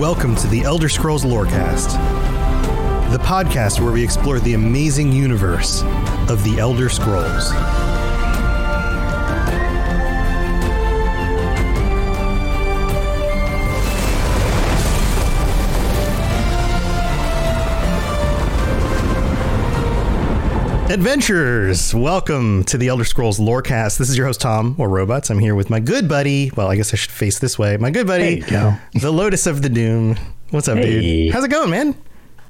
Welcome to the Elder Scrolls Lorecast, the podcast where we explore the amazing universe of the Elder Scrolls. Adventurers, welcome to the Elder Scrolls Lorecast. This is your host Tom, or Robots. I'm here with my good buddy. Well, I guess I should face this way. My good buddy, the Lotus of the Doom. What's up, Hey. dude? How's it going, man?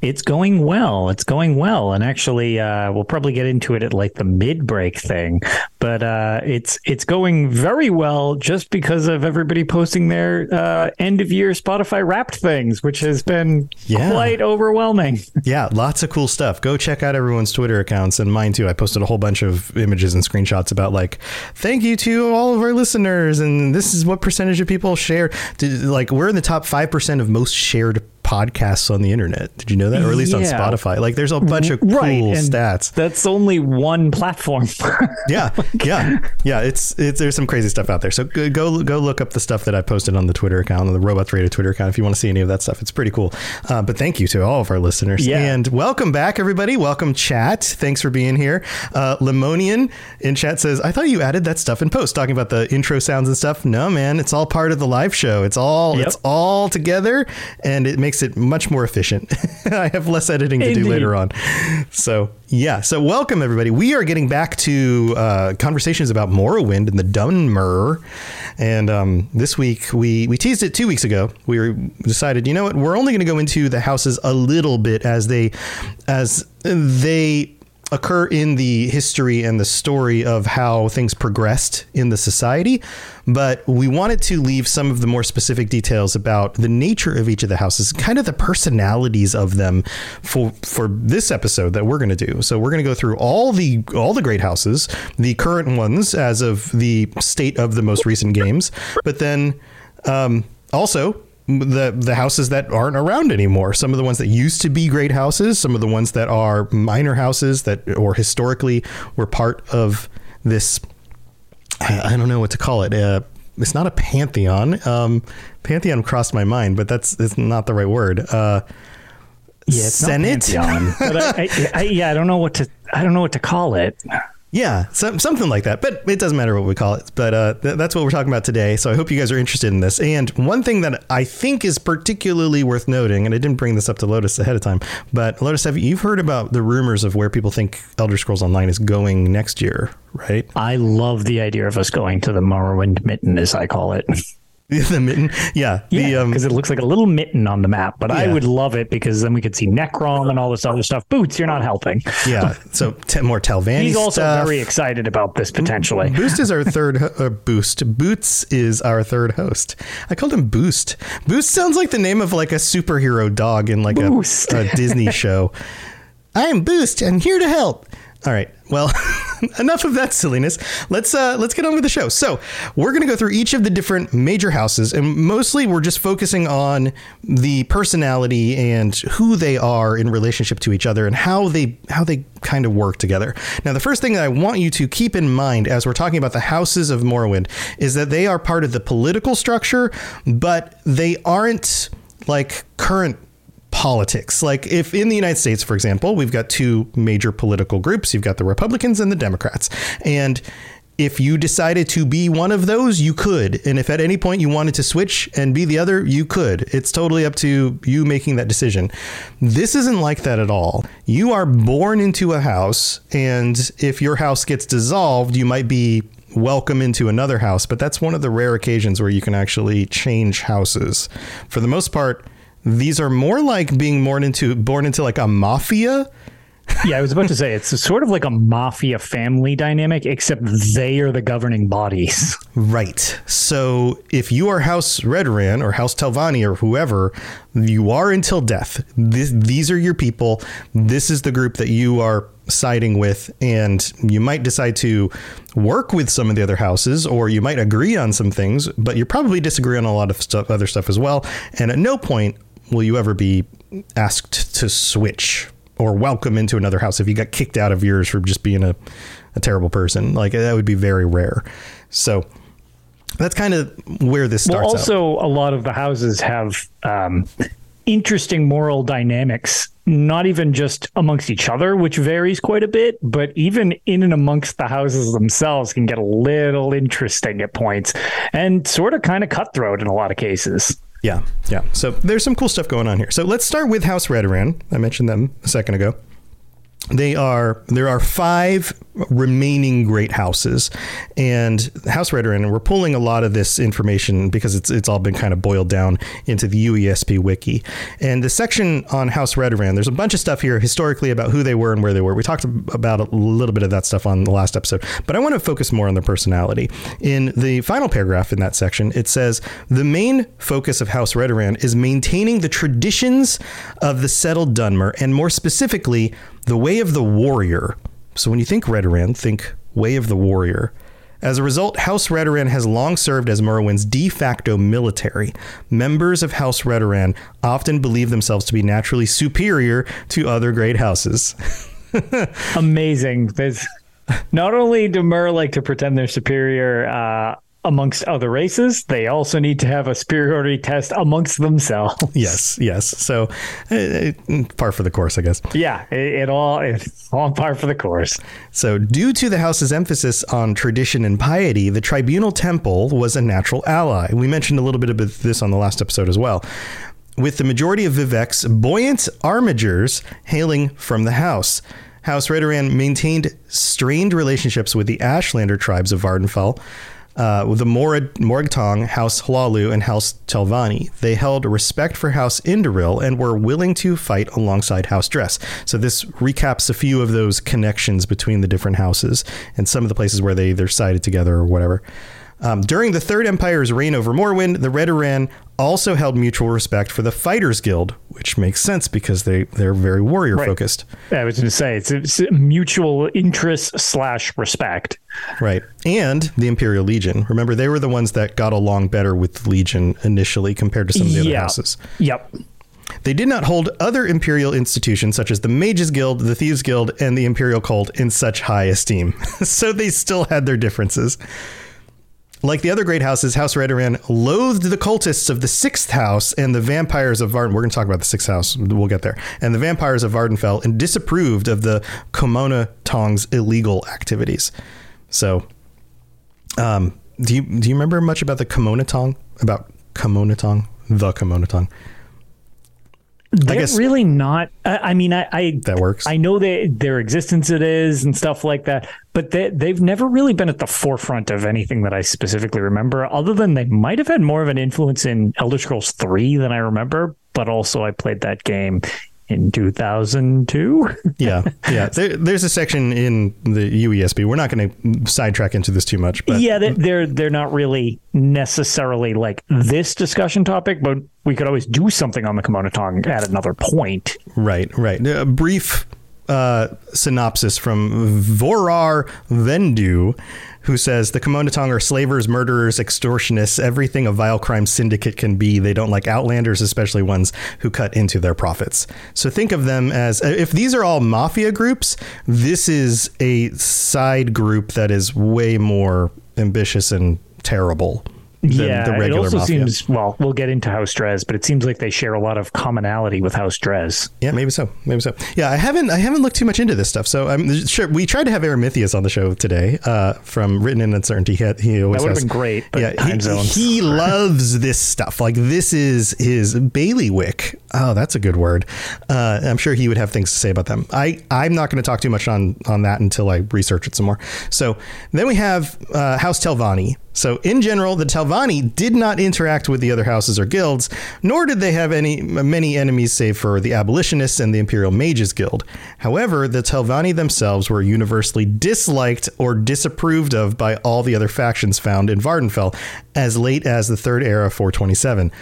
It's going well. It's going well, and actually, uh, we'll probably get into it at like the mid break thing. But uh, it's it's going very well just because of everybody posting their uh, end of year Spotify Wrapped things, which has been Yeah. quite overwhelming. Yeah, lots of cool stuff. Go check out everyone's Twitter accounts and mine too. I posted a whole bunch of images and screenshots about like, thank you to all of our listeners, and this is what percentage of people share. Did, like, we're in the top five percent of most shared podcasts on the internet. Did you know that, or at least on Spotify? Like, there's a bunch of cool right, stats. That's only one platform. yeah, yeah, yeah. It's it's there's some crazy stuff out there. So go go, go look up the stuff that I posted on the Twitter account, on the Robots Radio Twitter account, if you want to see any of that stuff. It's pretty cool. Uh, but thank you to all of our listeners, Yeah. and welcome back, everybody. Welcome, chat. Thanks for being here. Uh, Lemonian in chat says, "I thought you added that stuff in post, talking about the intro sounds and stuff." No, man, it's all part of the live show. It's all Yep. it's all together, and it makes it much more efficient. I have less editing to do later on. So yeah, so welcome everybody. We are getting back to uh, conversations about Morrowind and the Dunmer, and um, this week we we teased it two weeks ago. We were, decided, you know what, we're only going to go into the houses a little bit as they as they occur in the history and the story of how things progressed in the society, but we wanted to leave some of the more specific details about the nature of each of the houses, kind of the personalities of them for for this episode that we're going to do. So we're going to go through all the all the great houses, the current ones as of the state of the most recent games, but then um, also the the houses that aren't around anymore. Some of the ones that used to be great houses, some of the ones that are minor houses that or historically were part of this. I I don't know what to call it. Uh, it's not a pantheon. Um, pantheon crossed my mind, but that's it's not the right word. Uh, Yeah, it's not Senate. Pantheon, but I, I, I, yeah, I don't know what to I don't know what to call it. Yeah, some, something like that. But it doesn't matter what we call it. But uh, th- that's what we're talking about today. So I hope you guys are interested in this. And one thing that I think is particularly worth noting, and I didn't bring this up to Lotus ahead of time, but Lotus, have you- you've heard about the rumors of where people think Elder Scrolls Online is going next year, right? I love the idea of us going to the Morrowind Mitten, as I call it. the mitten, yeah, the Yeah, um, because it looks like a little mitten on the map. But I would love it because then we could see Necrom and all this other stuff. Boots, you're not helping. yeah. So t- more Telvanni He's also stuff. very excited about this potentially. Boost is our third ho- uh, boost. Boots is our third host. I called him Boost. Boost sounds like the name of like a superhero dog in like a, a Disney show. I am Boost. I'm here to help. All right. Well, enough of that silliness. Let's uh, let's get on with the show. So we're going to go through each of the different major houses, and mostly we're just focusing on the personality and who they are in relationship to each other and how they how they kind of work together. Now, the first thing that I want you to keep in mind as we're talking about the houses of Morrowind is that they are part of the political structure, but they aren't like current politics. Like if in the United States, for example, we've got two major political groups, you've got the Republicans and the Democrats. And if you decided to be one of those, you could. And if at any point you wanted to switch and be the other, you could. It's totally up to you making that decision. This isn't like that at all. You are born into a house, and if your house gets dissolved, you might be welcome into another house, but that's one of the rare occasions where you can actually change houses. For the most part, these are more like being born into born into like a mafia. yeah, I was about to say it's sort of like a mafia family dynamic, except they are the governing bodies. Right. So if you are House Redoran or House Telvanni or whoever, you are until death. This, these are your people. This is the group that you are siding with, and you might decide to work with some of the other houses, or you might agree on some things, but you probably disagree on a lot of stuff, other stuff as well. And at no point will you ever be asked to switch or welcome into another house if you got kicked out of yours for just being a, a terrible person. Like that would be very rare. So that's kind of where this starts. Well, also, out. a lot of the houses have um, interesting moral dynamics, not even just amongst each other, which varies quite a bit, but even in and amongst the houses themselves can get a little interesting at points and sort of kind of cutthroat in a lot of cases. Yeah, yeah. So there's some cool stuff going on here. So let's start with House Redoran. I mentioned them a second ago. They are there are five remaining great houses, and House Redoran. And we're pulling a lot of this information because it's it's all been kind of boiled down into the UESP wiki. And the section on House Redoran, there's a bunch of stuff here historically about who they were and where they were. We talked about a little bit of that stuff on the last episode, but I want to focus more on their personality. In the final paragraph in that section, it says the main focus of House Redoran is maintaining the traditions of the settled Dunmer, and more specifically the Way of the Warrior. So when you think Redoran, think Way of the Warrior. As a result, House Redoran has long served as Morrowind's de facto military. Members of House Redoran often believe themselves to be naturally superior to other great houses. Amazing. There's not only do Mer like to pretend they're superior uh, amongst other races. They also need to have a superiority test amongst themselves. Yes, yes. So, uh, par for the course, I guess. Yeah, it, it all it's all par for the course. So, due to the house's emphasis on tradition and piety, the tribunal temple was a natural ally. We mentioned a little bit of this on the last episode as well. With the majority of Vivec's buoyant armigers hailing from the house. House Redoran maintained strained relationships with the Ashlander tribes of Vvardenfell, uh, the Morag- Moragtong, House Hlaalu, and House Telvanni. They held respect for House Indoril and were willing to fight alongside House Dres. So this recaps a few of those connections between the different houses and some of the places where they either sided together or whatever. Um, during the Third Empire's reign over Morrowind, the Redoran also held mutual respect for the Fighters Guild, which makes sense because they they're very warrior right. focused. I was going to say it's, it's mutual interest slash respect. Right, and the Imperial Legion. Remember, they were the ones that got along better with the Legion initially compared to some of the other houses. Yep. They did not hold other imperial institutions such as the Mages Guild, the Thieves Guild, and the Imperial Cult in such high esteem. so they still had their differences. Like the other great houses, House Redoran loathed the cultists of the Sixth House and the vampires of Varden. We're going to talk about the Sixth House. We'll get there. And the vampires of Vvardenfell and disapproved of the Camonna Tong's illegal activities. So, um, do you do you remember much about the Camonna Tong? About Camonna Tong? The Camonna Tong? They're I guess really not. I mean, I, I, that works. I know that their existence it is and stuff like that, but they, they've never really been at the forefront of anything that I specifically remember. Other than they might have had more of an influence in Elder Scrolls Three than I remember, but also I played that game in 2002. yeah, yeah. There, there's a section in the UESP. We're not going to sidetrack into this too much, but yeah, they're they're not really necessarily like this discussion topic, but we could always do something on the Tong at another point. Right, right. A brief uh, synopsis from Vorar Vendu, who says the Camonna Tong are slavers, murderers, extortionists, everything a vile crime syndicate can be. They don't like outlanders, especially ones who cut into their profits. So think of them as uh, if these are all mafia groups, this is a side group that is way more ambitious and terrible than yeah, the it also mafia. seems well. We'll get into House Dres, but it seems like they share a lot of commonality with House Dres. Yeah, maybe so. Maybe so. Yeah, I haven't I haven't looked too much into this stuff. So I'm sure we tried to have Aramithius on the show today uh, from Written in Uncertainty. He, he always That would have has- been great, but yeah, he, he loves this stuff. Like this is his bailiwick. Oh, that's a good word. Uh, I'm sure he would have things to say about them. I I'm not going to talk too much on on that until I research it some more. So then we have uh, House Telvanni. So in general, the Telvanni did not interact with the other houses or guilds, nor did they have any many enemies save for the abolitionists and the Imperial Mages Guild. However, the Telvanni themselves were universally disliked or disapproved of by all the other factions found in Vvardenfell as late as the Third Era 427.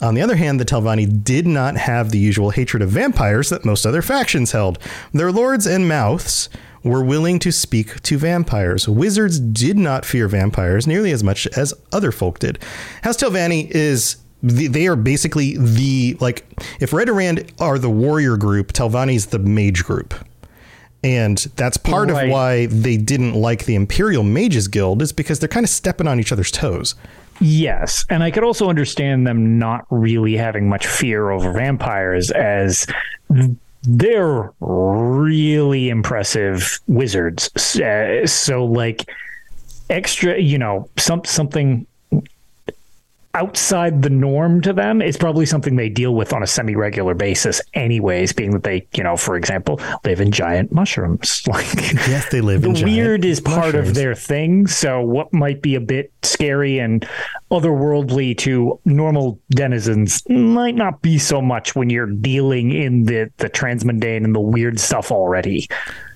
On the other hand, the Telvanni did not have the usual hatred of vampires that most other factions held. Their lords and mouths were willing to speak to vampires. Wizards did not fear vampires nearly as much as other folk did. House Telvanni is the, they are basically the like if Red Redoran are the warrior group, Telvanni's the mage group. And that's part Right. of why they didn't like the Imperial Mages Guild is because they're kind of stepping on each other's toes. Yes, and I could also understand them not really having much fear over vampires as they're really impressive wizards. Uh, So like extra, you know, some something outside the norm to them is probably something they deal with on a semi-regular basis anyways being that they you know for example live in giant mushrooms like Yes, they live the in giant weird is part of their thing. So what might be a bit scary and otherworldly to normal denizens might not be so much when you're dealing in the the transmundane and the weird stuff already.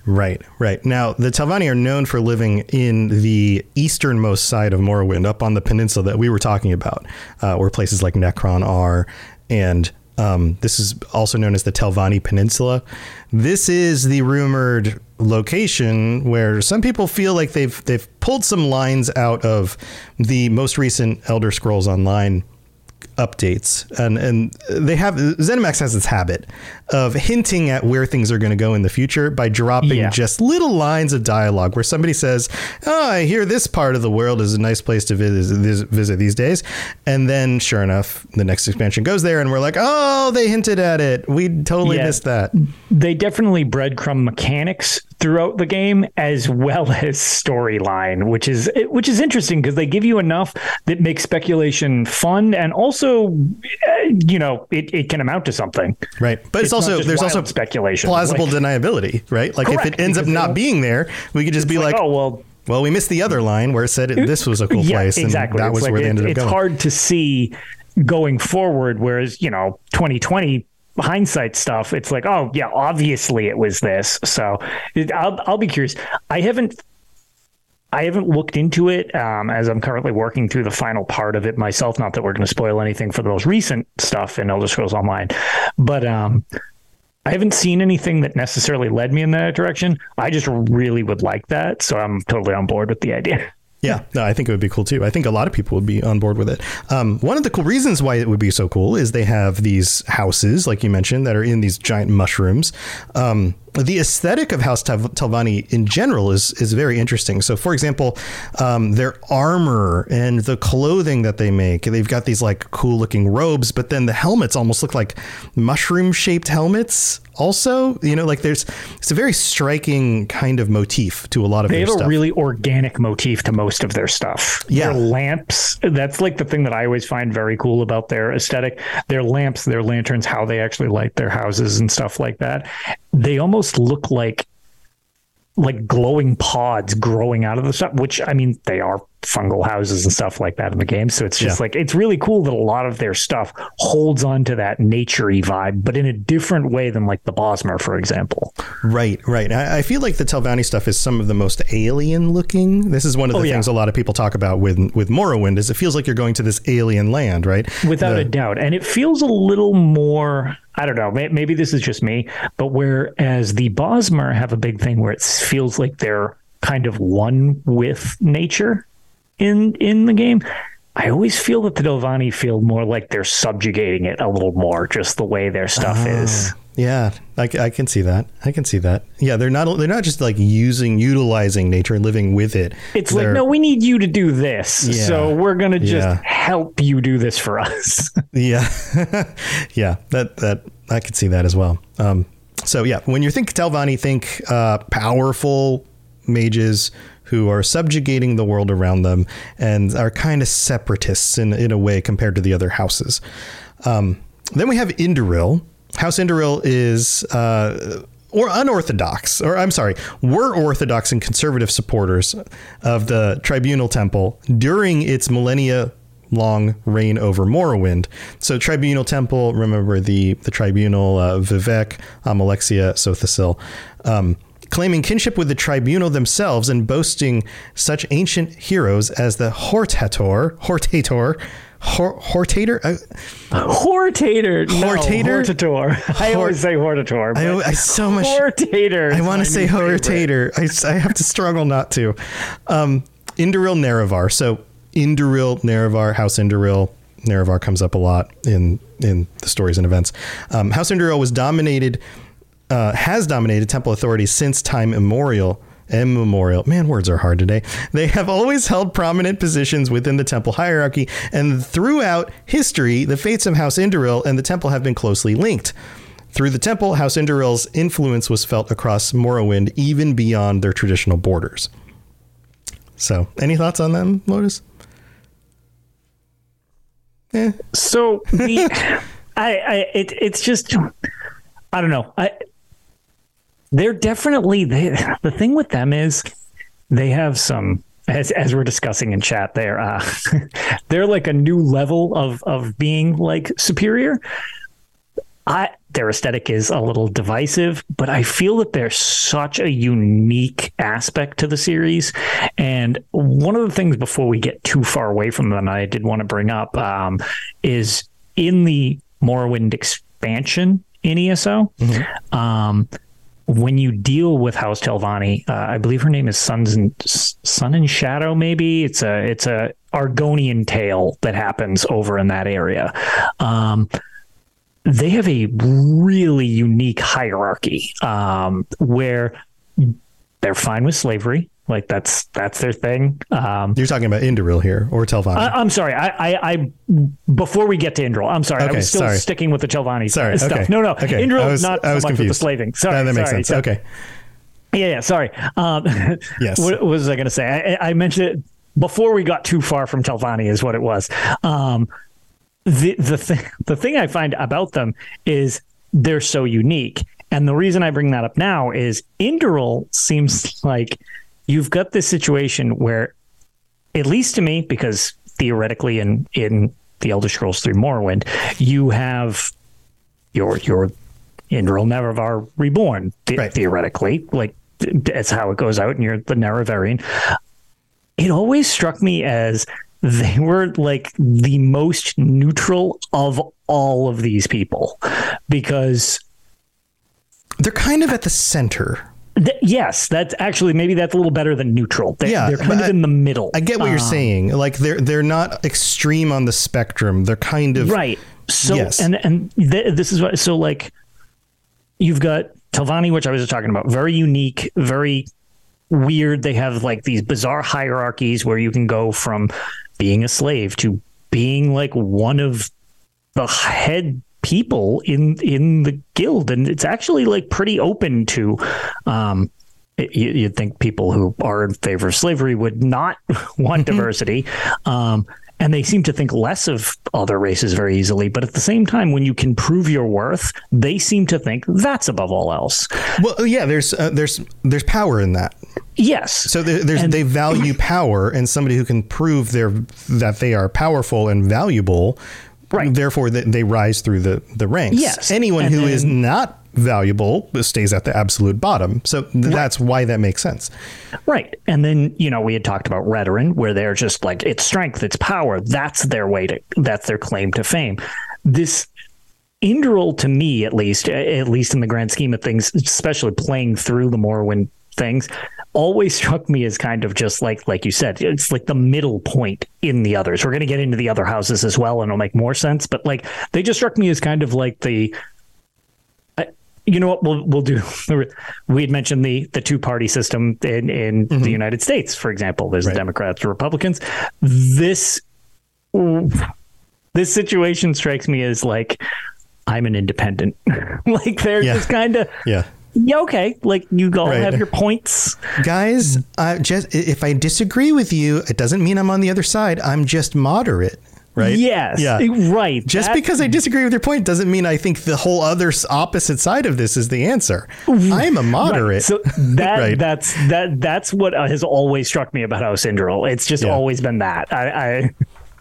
Right, right. Now, the Telvanni are known for living in the easternmost side of Morrowind, up on the peninsula that we were talking about, uh, where places like Necrom are. And um, this is also known as the Telvanni Peninsula. This is the rumored location where some people feel like they've they've pulled some lines out of the most recent Elder Scrolls Online updates and and they have ZeniMax has this habit of hinting at where things are going to go in the future by dropping Yeah. just little lines of dialogue where somebody says oh I hear this part of the world is a nice place to visit, visit these days and then sure enough the next expansion goes there and we're like oh they hinted at it we totally Yeah. missed that They definitely breadcrumb mechanics throughout the game as well as storyline, which is which is interesting because they give you enough that makes speculation fun and also, uh, you know, it, it can amount to something. right but it's, not also there's also speculation. plausible Like- deniability right like if it ends up not being there we could just be like, oh well, well we missed the other line where it said it, this was a cool yeah, place exactly. and that It's was like where they it- ended up it's going hard to see going forward. Whereas you know, 2020 hindsight stuff, it's like, oh yeah, obviously it was this. So I'll I'll be curious. I haven't. I haven't looked into it um, as I'm currently working through the final part of it myself. Not that we're going to spoil anything for the most recent stuff in Elder Scrolls Online, but um, I haven't seen anything that necessarily led me in that direction. I just really would like that, so I'm totally on board with the idea. Yeah, no, I think it would be cool too. I think a lot of people would be on board with it. Um, one of the cool reasons why it would be so cool is they have these houses, like you mentioned, that are in these giant mushrooms. Um, the aesthetic of House Telvanni in general is is very interesting. So, for example, um, their armor and the clothing that they make, they've got these like cool looking robes, but then the helmets almost look like mushroom shaped helmets. Also, you know, like there's it's a very striking kind of motif to a lot of They their have stuff. a really organic motif to most of their stuff. Yeah. Their lamps, that's like the thing that I always find very cool about their aesthetic. Their lamps, their lanterns, how they actually light their houses and stuff like that. They almost look like like glowing pods growing out of the stuff, which I mean they are fungal houses and stuff like that in the game. So it's just Yeah. like it's really cool that a lot of their stuff holds on to that naturey vibe, but in a different way than like the Bosmer, for example. Right, right. I, I feel like the Telvanni stuff is some of the most alien looking. This is one of the Oh, yeah. things a lot of people talk about with with Morrowind. Is it feels like you're going to this alien land, right? Without The- a doubt. And it feels a little more, I don't know, maybe this is just me, but whereas the Bosmer have a big thing where it feels like they're kind of one with nature in in the game. I always feel that the Dovani feel more like they're subjugating it a little more, just the way their stuff is. Yeah, I can see that. I can see that. Yeah, they're not they're not just like using utilizing nature and living with it. It's like, They're- no, we need you to do this. Yeah. So we're going to just Yeah. help you do this for us. Yeah, yeah, that that I could see that as well. Um, so yeah, when you think Telvanni, think uh, powerful mages who are subjugating the world around them and are kind of separatists in in a way compared to the other houses. Um, then we have Indoril. House Indoril is. Uh, or unorthodox, or I'm sorry, were orthodox and conservative supporters of the Tribunal Temple during its millennia long reign over Morrowind. So Tribunal Temple, remember the the Tribunal uh, Vivec, Almalexia, Sothasil, um, claiming kinship with the Tribunal themselves and boasting such ancient heroes as the Hortator, Hortator, Hor- Hortator. Uh, Hortator. No, Hortator? Hortator. I always say Hortator. I, I so much. Hortator. I want to say. Hortator. I, I have to struggle not to. Um, Indoril Nerevar. So Indoril Nerevar, House Indoril. Nerevar comes up a lot in in the stories and events. Um, House Indoril was dominated, uh, has dominated temple authority since time immemorial. Immemorial. Man, words are hard today. They have always held prominent positions within the temple hierarchy, and throughout history, the fates of House Indoril and the temple have been closely linked. Through the temple, House Indoril's influence was felt across Morrowind, even beyond their traditional borders. So, any thoughts on them, Lotus? Eh. So the, I, I, it, it's just, I don't know. I, they're definitely they, the thing with them is they have some. As, as we're discussing in chat, there, uh, they're like a new level of of being like superior. I their aesthetic is a little divisive, but I feel that there's such a unique aspect to the series. And one of the things before we get too far away from them, I did want to bring up um, is in the Morrowind expansion in ESO. Um, when you deal with House Telvanni, uh, I believe her name is Sons and Sun and Shadow. Maybe it's a it's a Argonian tale that happens over in that area. Um, they have a really unique hierarchy um, where they're fine with slavery. Like that's that's their thing. Um, You're talking about Indoril here, or Telvanni. I, I'm sorry. I, I, I before we get to Indril, I'm sorry. Okay, I was still sorry. sticking with the Telvanni Sorry, stuff. okay. No, no. Okay, Indril is not I so was much with the slaving. Sorry, that, that makes sorry. sense. So- okay. Yeah, yeah. Sorry. Um, Yes. What, was I going to say? I, I mentioned it before we got too far from Telvanni. Is what it was. Um, the the thing the thing I find about them is they're so unique, and the reason I bring that up now is Indoril seems like you've got this situation where, at least to me, because theoretically in in the Elder Scrolls Three Morrowind, you have your your Indril Nerevar reborn the- Right. theoretically, like that's how it goes out, and you're the Nerevarine. It always struck me as they were like the most neutral of all of these people because They're kind of at the center. Th- yes, that's actually maybe that's a little better than neutral. They, Yeah, they're kind of I- in the middle. I get what you're Um, saying. Like they're they're not extreme on the spectrum. They're kind of right so Yes. and and th- this is what so like you've got Telvanni, which I was just talking about, very unique, very weird. They have like these bizarre hierarchies where you can go from being a slave to being like one of the head people in in the guild, and it's actually like pretty open to. Um, you, you'd think people who are in favor of slavery would not want diversity. Um, and they seem to think less of other races very easily. But at the same time, when you can prove your worth, they seem to think that's above all else. Well, yeah, there's uh, there's there's power in that. Yes. So there, there's And- they value power, and somebody who can prove their that they are powerful and valuable. Right. Therefore, they, they rise through the the ranks. Yes. Anyone And who is then- not valuable stays at the absolute bottom. So th- that's why that makes sense. Right. And then, you know, we had talked about Redoran, where they're just like, it's strength, it's power. That's their way to, that's their claim to fame. This Indral, to me, at least, at least in the grand scheme of things, especially playing through the Morrowind things, always struck me as kind of just like, like you said, it's like the middle point in the others. We're going to get into the other houses as well, and it'll make more sense. But like, they just struck me as kind of like the, you know what we'll we'll do we had mentioned the the two party system in in the mm-hmm. United States for example there's Right. the Democrats Republicans this this situation strikes me as like I'm an independent like they're Yeah. just kind of Yeah. Yeah okay like you all Right. have your points Guys, I just if I disagree with you, it doesn't mean I'm on the other side. I'm just moderate, right? yes Yeah. right Just That- because I disagree with your point doesn't mean I think the whole other opposite side of this is the answer. I'm a Right. moderate. So that Right. that's that that's what uh, has always struck me about House Indral. It's just Yeah. always been that. I, I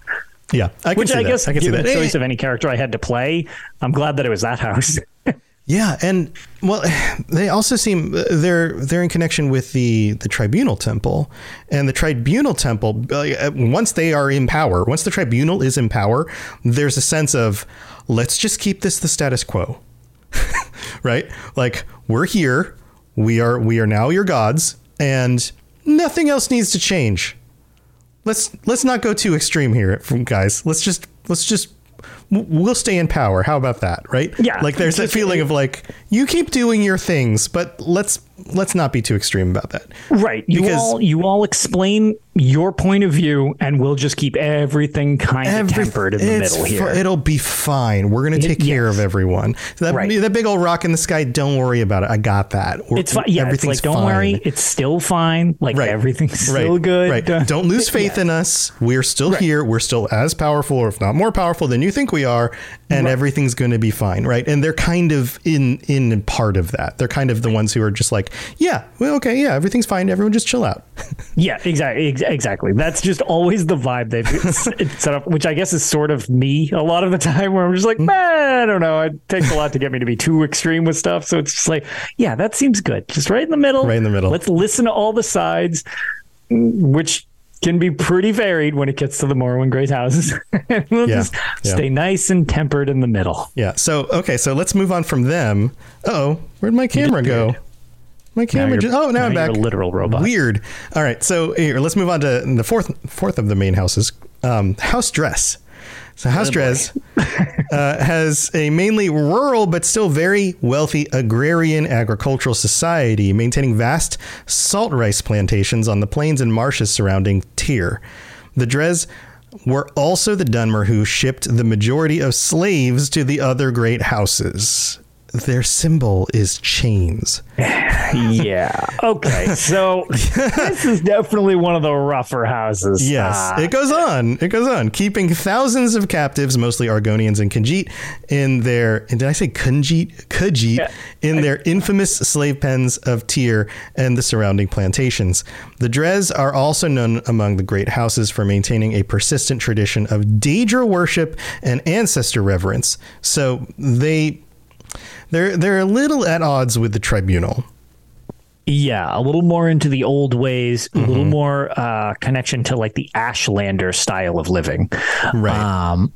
yeah, I which I that. guess, I can see that. the choice of any character I had to play, I'm glad that it was that house. Yeah, and well, they also seem they're they're in connection with the the tribunal temple, and the tribunal temple. uh, Once they are in power, once the tribunal is in power, there's a sense of let's just keep this the status quo, right? Like we're here, we are we are now your gods, and nothing else needs to change. Let's let's not go too extreme here, guys. Let's just let's just we'll stay in power. How about that, right? Yeah. Like there's that feeling of like you keep doing your things, but let's let's not be too extreme about that. right. You Because- all you all explain your point of view, and we'll just keep everything kind of Every- tempered in the middle here. it'll be fine. We're gonna take care yes. of everyone. So that Right. that big old rock in the sky. Don't worry about it. I got that. We're- it's fine. Yeah, it's everything's like don't fine. worry, it's still fine. Like Right. everything's still right. good. Right. Don't lose faith in us. We're still here. We're still as powerful, or if not more powerful than you think we are, and everything's going to be fine. Right. And they're kind of in in part of that. They're kind of the ones who are just like, yeah, well, okay, yeah, everything's fine. Everyone just chill out. Yeah, exactly. Exactly. That's just always the vibe they've set up, which I guess is sort of me a lot of the time, where I'm just like, mm-hmm. man, I don't know. It takes a lot to get me to be too extreme with stuff. So it's just like, yeah, that seems good. Just right in the middle. Right in the middle. Let's listen to all the sides, which can be pretty varied when it gets to the Morrowind Great Houses. And we'll Yeah, just yeah. stay nice and tempered in the middle. Yeah. So okay, so let's move on from them. Oh, where'd my camera go? My camera. Just, oh, now, now I'm back. a literal robot. Weird. All right. So here, let's move on to the fourth fourth of the main houses. Um, House Dres. So House Dres uh, has a mainly rural but still very wealthy agrarian agricultural society, maintaining vast salt rice plantations on the plains and marshes surrounding Tear. The Dres were also the Dunmer who shipped the majority of slaves to the other great houses. Their symbol is chains. Yeah. Okay. So this is definitely one of the rougher houses. Yes, Ah. it goes on. It goes on, keeping thousands of captives, mostly Argonians and Khajiit, in their. And did I say Khajiit? Khajiit Yeah. in their infamous slave pens of Tear and the surrounding plantations. The Dres are also known among the great houses for maintaining a persistent tradition of Daedra worship and ancestor reverence. So they. They're, they're a little at odds with the tribunal. Yeah, a little more into the old ways, a Mm-hmm. little more uh, connection to like the Ashlander style of living. Right. Um,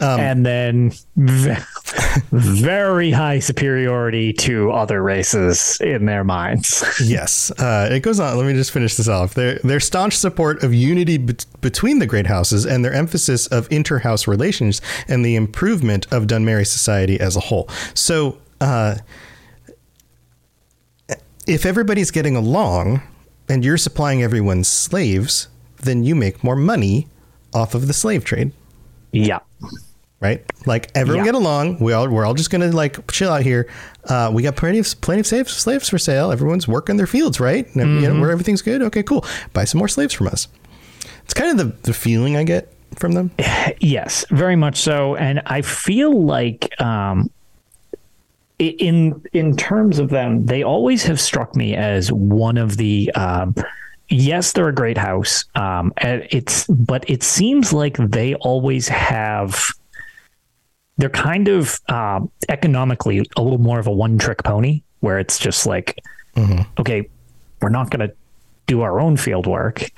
and then ve- very high superiority to other races in their minds. yes, uh, it goes on. Let me just finish this off. Their their staunch support of unity bet between the great houses and their emphasis of inter-house relations and the improvement of Dunmeri society as a whole. So, uh, if everybody's getting along and you're supplying everyone slaves, then you make more money off of the slave trade yeah. Right? Like everyone Yeah. get along. We all we're all just gonna like chill out here. Uh, we got plenty of plenty of slaves slaves for sale. Everyone's working their fields, right? And, You know Mm-hmm. where everything's good. Okay, cool. Buy some more slaves from us. It's kind of the the feeling I get from them? Yes, very much so. And I feel like um, in in terms of them, they always have struck me as one of the. Um, yes, they're a great house. Um, and it's but it seems like they always have. They're kind of um, economically a little more of a one trick pony, where it's just like, okay, we're not going to do our own field work,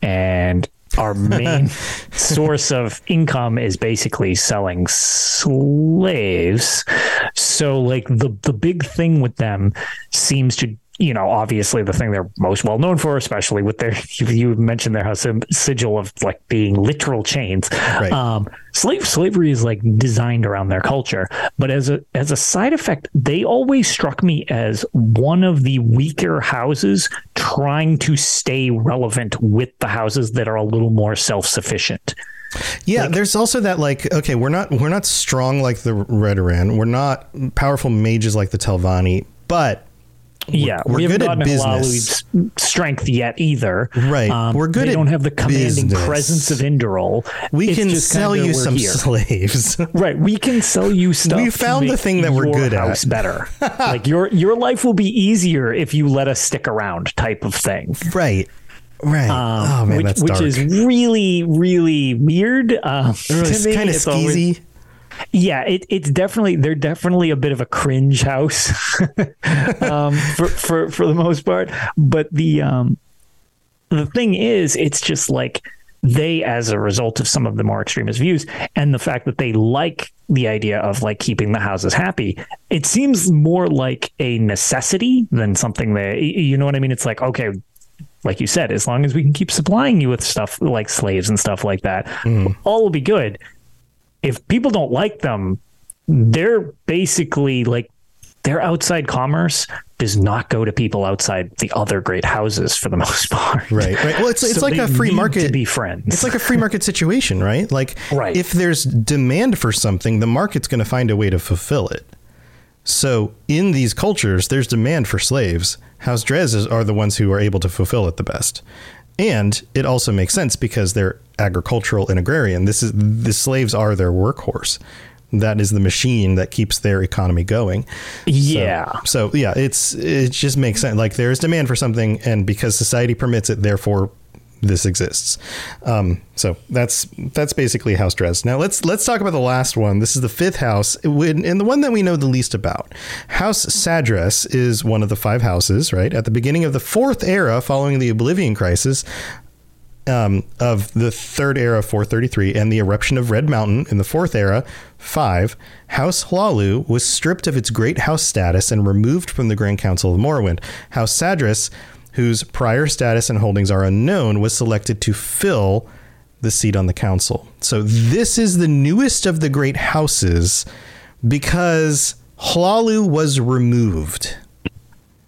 and our main source of income is basically selling slaves. So like the the big thing with them seems to you know obviously the thing they're most well known for especially with their you mentioned their house sigil of like being literal chains Right. um slave slavery is like designed around their culture but as a as a side effect they always struck me as one of the weaker houses trying to stay relevant with the houses that are a little more self-sufficient Yeah, there's also that like okay, we're not we're not strong like the Redoran. We're not powerful mages like the Telvanni, but yeah, we're we haven't good at business. Strength yet either. Um, Right. We're good They at don't have the commanding business. presence of Indorol. we It's can sell you some here. slaves. Right, we can sell you stuff. We found the thing that we're good at. house better. like your your life will be easier if you let us stick around, type of thing. right. Right. oh man, which, that's which is really really weird. Um, really to kind of it's always- skeezy. Yeah, it, it's definitely they're definitely a bit of a cringe house um, for for for the most part. But the um, the thing is, it's just like they, as a result of some of the more extremist views and the fact that they like the idea of like keeping the houses happy, it seems more like a necessity than something that you know what I mean. It's like okay. Like you said, as long as we can keep supplying you with stuff like slaves and stuff like that, all will be good if people don't like them, they're basically like their outside commerce does not go to people outside the other great houses for the most part. Right, right. Well, it's- it's So like a free market- to be friends. It's like a free market situation, right? Like Right. if there's demand for something, the market's going to find a way to fulfill it. So in these cultures, there's demand for slaves. House Drezes are the ones who are able to fulfill it the best. And it also makes sense because they're agricultural and agrarian. This is the slaves are their workhorse. That is the machine that keeps their economy going. yeah. So yeah, it's it just makes sense. Like there is demand for something, and because society permits it, therefore this exists. Um, so that's that's basically House Dres. Now let's let's talk about the last one. This is the fifth house, and the one that we know the least about. House Sadras is one of the five houses. Right at the beginning of the fourth era, following the Oblivion Crisis, um, of the third era 433 and the eruption of Red Mountain in the fourth era 5, House Hlaalu was stripped of its great house status and removed from the Grand Council of Morrowind. House Sadras, whose prior status and holdings are unknown, was selected to fill the seat on the council. So this is the newest of the great houses because Hlaalu was removed.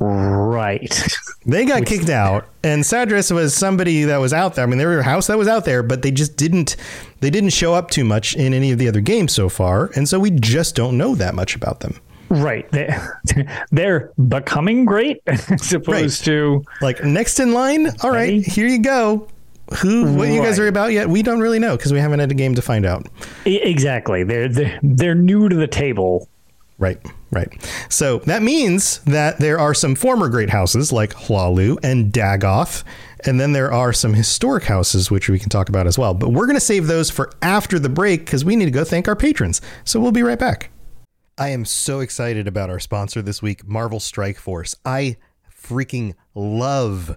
Right. They got kicked out, and Sadras was somebody that was out there. I mean, they were a house that was out there, but they just didn't they didn't show up too much in any of the other games so far, and so we just don't know that much about them. Right. They, they're becoming great as opposed to Like next in line, all right, here you go. Who what you guys are about yet? We don't really know because we haven't had a game to find out. Exactly. They're, they're they're new to the table. Right, right. So that means that there are some former great houses like Hlaalu and Dagoth, and then there are some historic houses which we can talk about as well. But we're going to save those for after the break because we need to go thank our patrons. So we'll be right back. I am so excited about our sponsor this week, Marvel Strike Force. I freaking love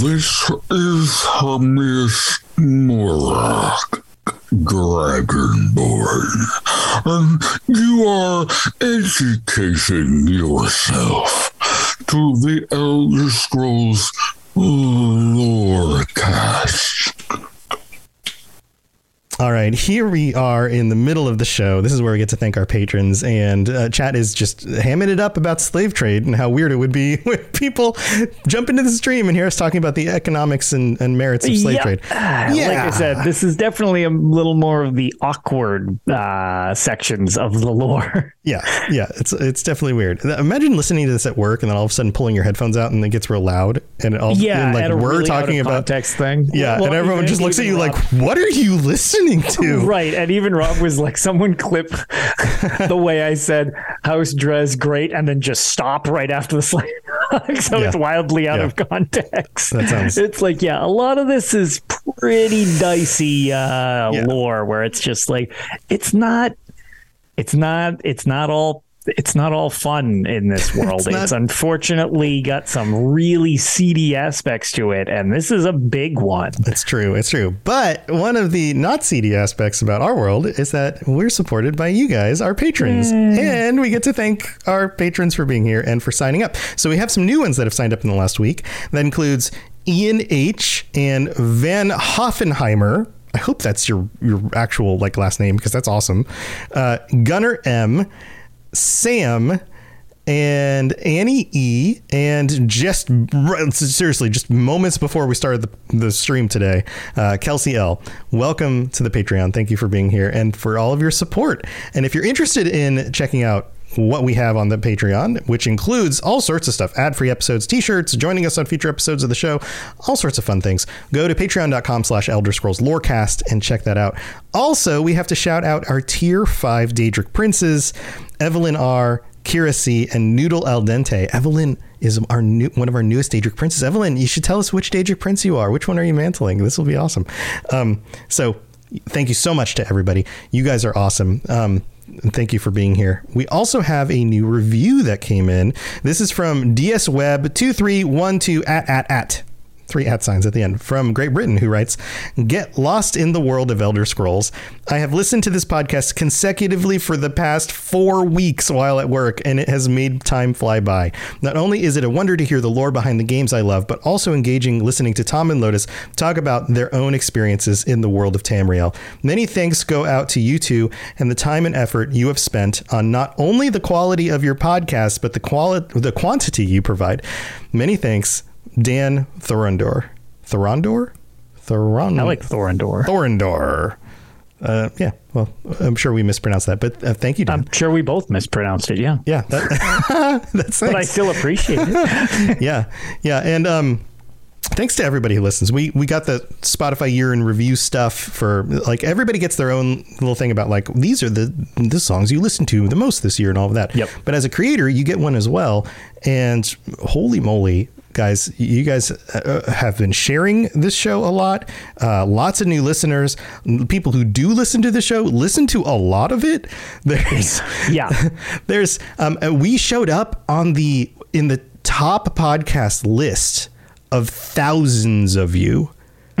This is Hamis Morak, Dragonborn, and you are educating yourself to the Elder Scrolls Lorecast. All right, here we are in the middle of the show. This is where we get to thank our patrons, and uh, chat is just hamming it up about slave trade and how weird it would be when people jump into the stream and hear us talking about the economics and, and merits of slave yeah. trade. Like I said, this is definitely a little more of the awkward uh, sections of the lore. Yeah, yeah, it's it's definitely weird. Imagine listening to this at work and then all of a sudden pulling your headphones out and it gets real loud and all Yeah, and like we're really talking about text thing. Yeah, Well, and everyone just looks at you like, "What are you listening to?" Right, and even Rob was like, "Someone clip the way I said House Dres great, and then just stop right after the slave." so Yeah. it's wildly out Yeah. of context. That sounds- It's like, yeah, a lot of this is pretty dicey uh, Yeah. lore, where it's just like, it's not, it's not, it's not all. It's not all fun in this world. not- it's unfortunately got some really seedy aspects to it, and this is a big one. It's true. It's true. But one of the not seedy aspects about our world is that we're supported by you guys, our patrons. And we get to thank our patrons for being here and for signing up. So we have some new ones that have signed up in the last week. That includes Ian H. and Van Hoffenheimer. I hope that's your your actual like last name because that's awesome. Uh, Gunnar M. Sam and Annie E. And just seriously, just moments before we started the, the stream today, uh, Kelsey L. Welcome to the Patreon. Thank you for being here and for all of your support. And if you're interested in checking out what we have on the Patreon, which includes all sorts of stuff ad free episodes, t shirts, joining us on future episodes of the show, all sorts of fun things. Go to patreon.com slash Elder Scrolls Lorecast and check that out. Also, we have to shout out our tier five Daedric princes, Evelyn R., Kira C, and Noodle Al Dente. Evelyn is our new one of our newest Daedric princes. Evelyn, you should tell us which Daedric prince you are. Which one are you mantling? This will be awesome. Um, so thank you so much to everybody. You guys are awesome. Um, and thank you for being here. We also have a new review that came in. This is from DS Web 2312 at at at three at signs at the end from Great Britain who writes get lost in the world of Elder Scrolls. I have listened to this podcast consecutively for the past four weeks while at work and it has made time fly by. Not only is it a wonder to hear the lore behind the games I love but also engaging listening to Tom and Lotus talk about their own experiences in the world of Tamriel. Many thanks go out to you two and the time and effort you have spent on not only the quality of your podcast but the quality the quantity you provide. Many thanks Dan Thorondor. Thorondor? Thoron. I like Thorondor. Thorondor. Uh, yeah, well, I'm sure we mispronounced that, but uh, thank you, Dan. I'm sure we both mispronounced it. Yeah. yeah, that, that's But I still appreciate it. yeah, yeah, and um, thanks to everybody who listens. We we got the Spotify year in review stuff for like everybody gets their own little thing about like these are the the songs you listen to the most this year and all of that. Yep. But as a creator, you get one as well, and holy moly. Guys. You guys uh, have been sharing this show a lot. Uh, lots of new listeners. People who do listen to the show listen to a lot of it. There's Yeah. there's um, uh, we showed up on the in the top podcast list of thousands of you.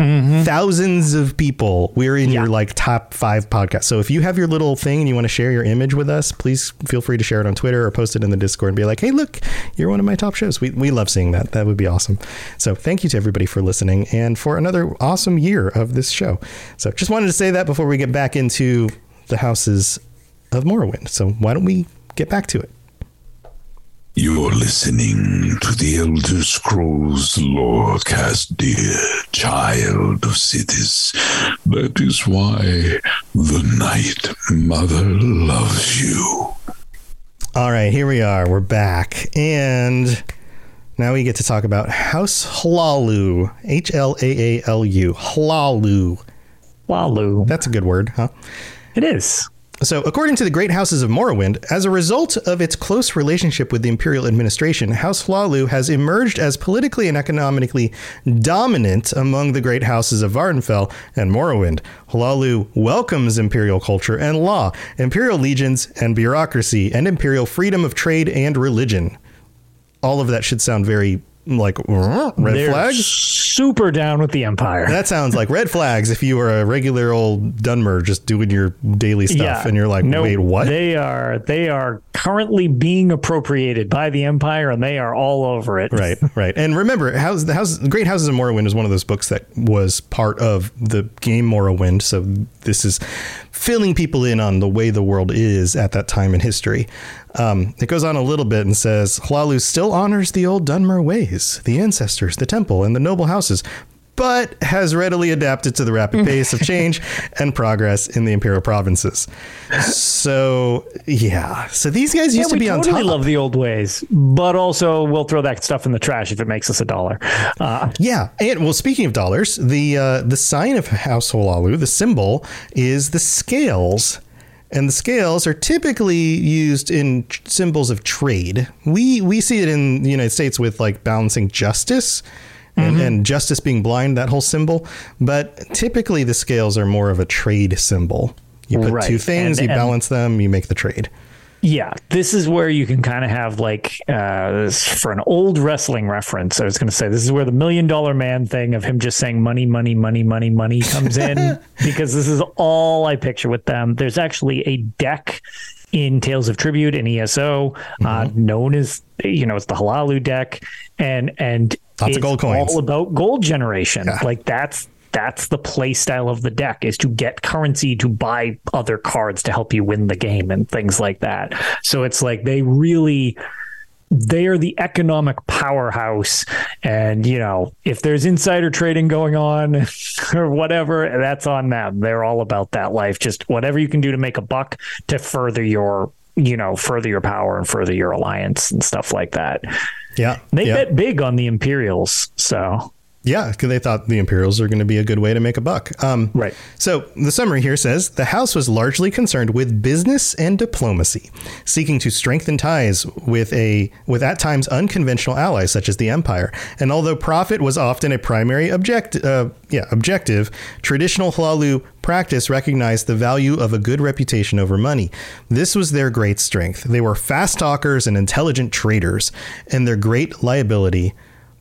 Mm-hmm. Thousands of people. We're in your like top five podcast. So if you have your little thing and you want to share your image with us, please feel free to share it on Twitter or post it in the Discord and be like, hey, look, you're one of my top shows. We, we love seeing that. That would be awesome. So thank you to everybody for listening and for another awesome year of this show. So just wanted to say that before we get back into the houses of Morrowind. So why don't we get back to it? You're listening to the Elder Scrolls Lorecast, dear child of cities. That is why the Night Mother loves you. All right, here we are. We're back. And now we get to talk about House Hlaalu. H L A A L U. Hlaalu. Walu. That's a good word, huh? It is. So, according to the Great Houses of Morrowind, as a result of its close relationship with the Imperial administration, House Hlaalu has emerged as politically and economically dominant among the Great Houses of Vvardenfell and Morrowind. Hlaalu welcomes Imperial culture and law, Imperial legions and bureaucracy, and Imperial freedom of trade and religion. All of that should sound very like red They're flags. super down with the Empire. That sounds like red flags if you were a regular old Dunmer just doing your daily stuff and you're like, no, wait, what? They are they are currently being appropriated by the Empire, and they are all over it. right, right. And remember, House, the House, Great Houses of Morrowind is one of those books that was part of the game Morrowind. So this is filling people in on the way the world is at that time in history. Um, it goes on a little bit and says, Hlaalu still honors the old Dunmer ways, the ancestors, the temple, and the noble houses, but has readily adapted to the rapid pace of change and progress in the imperial provinces. So, yeah. So these guys Yeah, used to we be on top. top. love the old ways, but also we'll throw that stuff in the trash if it makes us a dollar. Uh, Yeah, and well, speaking of dollars, the uh, the sign of House Hlaalu, the symbol, is the scales, and the scales are typically used in symbols of trade. We we see it in the United States with like balancing justice. And, mm-hmm. and justice being blind, that whole symbol. But typically, the scales are more of a trade symbol. You put Right, two things, and- you and- balance them, you make the trade. Yeah, this is where you can kind of have like uh, this, for an old wrestling reference. I was going to say this is where the million dollar man thing of him just saying money, money, money, money, money comes in because this is all I picture with them. There's actually a deck in Tales of Tribute in ESO, uh, known as you know it's the Hlaalu deck, and and Lots of it's gold coins. all about gold generation. Like that's that's the play style of the deck is to get currency to buy other cards to help you win the game and things like that. So it's like they really they are the economic powerhouse. And you know if there's insider trading going on or whatever that's on them. They're all about that life. Just whatever you can do to make a buck to further your you know further your power and further your alliance and stuff like that. Yeah, they yeah. bet big on the imperials so Yeah, because they thought the Imperials are going to be a good way to make a buck. Um, Right. So the summary here says the House was largely concerned with business and diplomacy, seeking to strengthen ties with a with at times unconventional allies such as the Empire. And although profit was often a primary object, uh, yeah, objective, traditional Hlaalu practice recognized the value of a good reputation over money. This was their great strength. They were fast talkers and intelligent traders, and their great liability.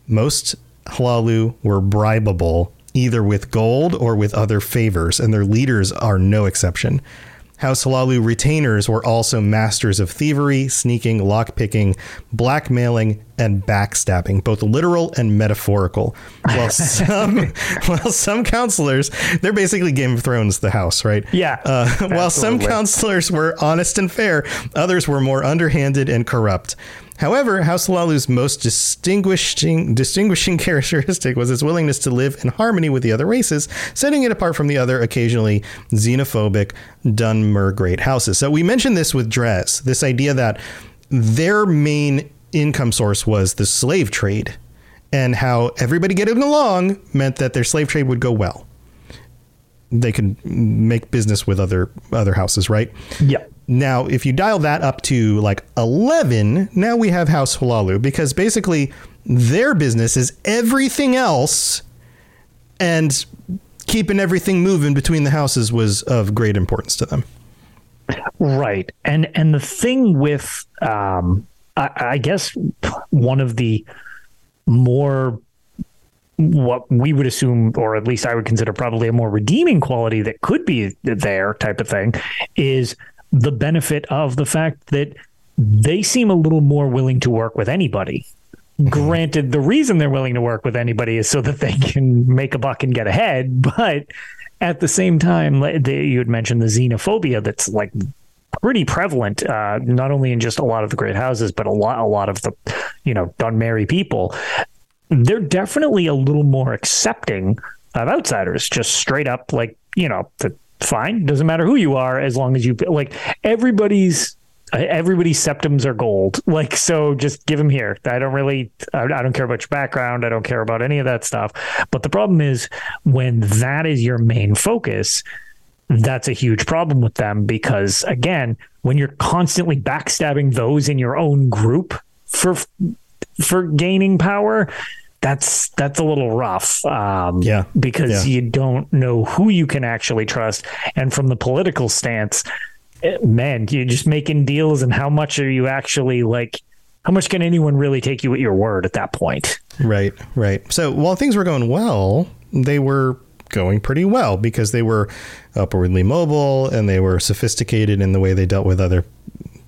Most Hlaalu were bribable either with gold or with other favors, and their leaders are no exception. House Hlaalu retainers were also masters of thievery, sneaking, lockpicking, blackmailing, and backstabbing, both literal and metaphorical. While some, while some counselors, they're basically Game of Thrones, the house, right? Yeah, Uh, while some counselors were honest and fair, others were more underhanded and corrupt. However, House Hlaalu's most distinguishing distinguishing characteristic was its willingness to live in harmony with the other races, setting it apart from the other occasionally xenophobic Dunmer great houses. So we mentioned this with Dres, this idea that their main income source was the slave trade, and how everybody getting along meant that their slave trade would go well. They could make business with other other houses, right? yeah Now, if you dial that up to like 11, now we have House Hlaalu because basically Their business is everything else, and keeping everything moving between the houses was of great importance to them. Right. And and the thing with um I, I guess one of the more what we would assume, or at least I would consider probably a more redeeming quality that could be there type of thing, is the benefit of the fact that they seem a little more willing to work with anybody. Granted, the reason they're willing to work with anybody is so that they can make a buck and get ahead. But at the same time, you had mentioned the xenophobia that's like pretty prevalent, uh, not only in just a lot of the great houses, but a lot, a lot of the, you know, Dunmeri people they're definitely a little more accepting of outsiders, just straight up like, you know, fine, doesn't matter who you are as long as you like everybody's everybody's septims are gold. Like, so just give them here. I don't really, I, I, don't care about your background. I don't care about any of that stuff. But the problem is when that is your main focus, that's a huge problem with them because, again, when you're constantly backstabbing those in your own group for for gaining power, that's that's a little rough. Um, yeah, because yeah. you don't know who you can actually trust, and from the political stance, eh, man, you're just making deals, and how much are you actually like? How much can anyone really take you at your word at that point? Right, right. So while things were going well, they were going pretty well because they were upwardly mobile and they were sophisticated in the way they dealt with other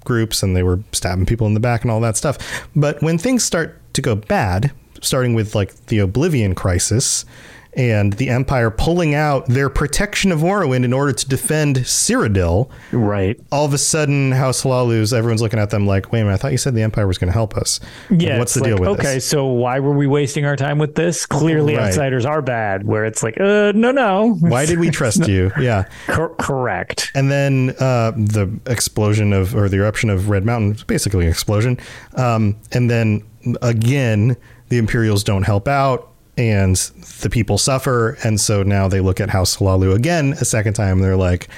groups and they were stabbing people in the back and all that stuff. But when things start to go bad, starting with like the Oblivion Crisis and the Empire pulling out their protection of Morrowind in order to defend Cyrodiil. Right. All of a sudden, House Hlaalu's, everyone's looking at them like, wait a minute, I thought you said the Empire was going to help us. Yeah. Like, what's the deal with okay, this? Okay, so why were we wasting our time with this? Clearly, right. outsiders are bad, where it's like, uh, no, no. Why did we trust you? Yeah. Cor- correct. And then uh, the explosion of, or the eruption of Red Mountain, basically an explosion. Um, and then again, the Imperials don't help out and the people suffer. And so now they look at House Hlaalu again a second time. They're like,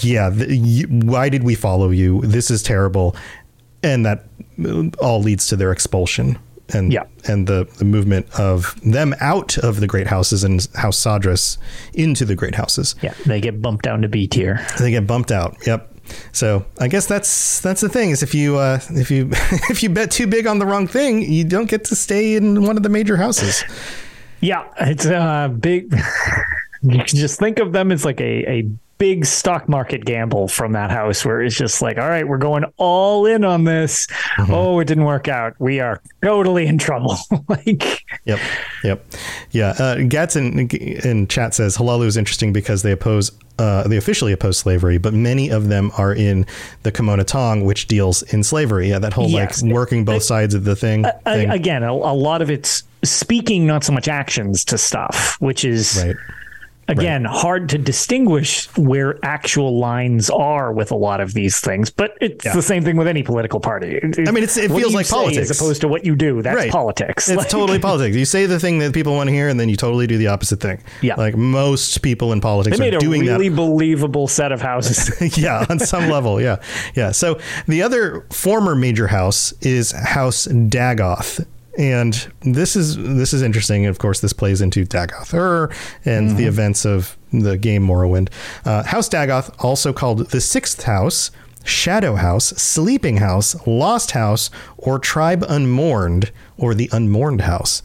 yeah, the, why did we follow you? This is terrible. And that uh, all leads to their expulsion and yeah. and the, the movement of them out of the great houses and House Sadras into the great houses. Yeah, they get bumped down to B tier. They get bumped out. Yep. So I guess that's that's the thing is if you uh, if you if you bet too big on the wrong thing, you don't get to stay in one of the major houses. Yeah, it's a uh, big. you can just think of them as like a a big stock market gamble from that house where it's just like, all right, we're going all in on this. Mm-hmm. Oh, it didn't work out. We are totally in trouble. like, yep, yep, yeah. Uh, Gats in, in chat says Hlaalu is interesting because they oppose. Uh, they officially oppose slavery, but many of them are in the Camonna Tong, which deals in slavery. Yeah, that whole yes. like working both sides of the thing. Uh, thing. Again, a, a, lot of it's speaking, not so much actions to stuff, which is right again right. hard to distinguish where actual lines are with a lot of these things but it's yeah. the same thing with any political party. I mean it feels like politics. as opposed to what you do that's right. politics. It's like, totally politics. You say the thing that people want to hear and then you totally do the opposite thing. Yeah. Like most people in politics they made are doing a really that. believable set of houses. Yeah on some level yeah. Yeah so the other former major house is house dagoth and this is this is interesting. Of course, this plays into Dagoth Ur and mm-hmm. the events of the game Morrowind. Uh, house Dagoth, also called the Sixth House, Shadow House, Sleeping House, Lost House, or Tribe Unmourned, or the Unmourned House,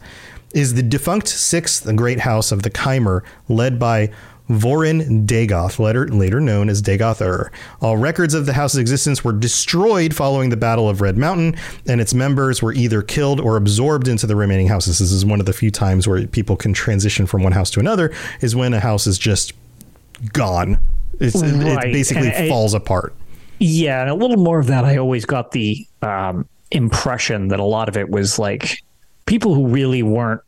is the defunct sixth great house of the Chimer, led by Voryn Dagoth, later, later known as Dagoth Ur. All records of the house's existence were destroyed following the Battle of Red Mountain, and its members were either killed or absorbed into the remaining houses. This is one of the few times where people can transition from one house to another, is when a house is just gone. It's, right. It basically and falls apart. Yeah, and a little more of that. I always got the um, impression that a lot of it was like people who really weren't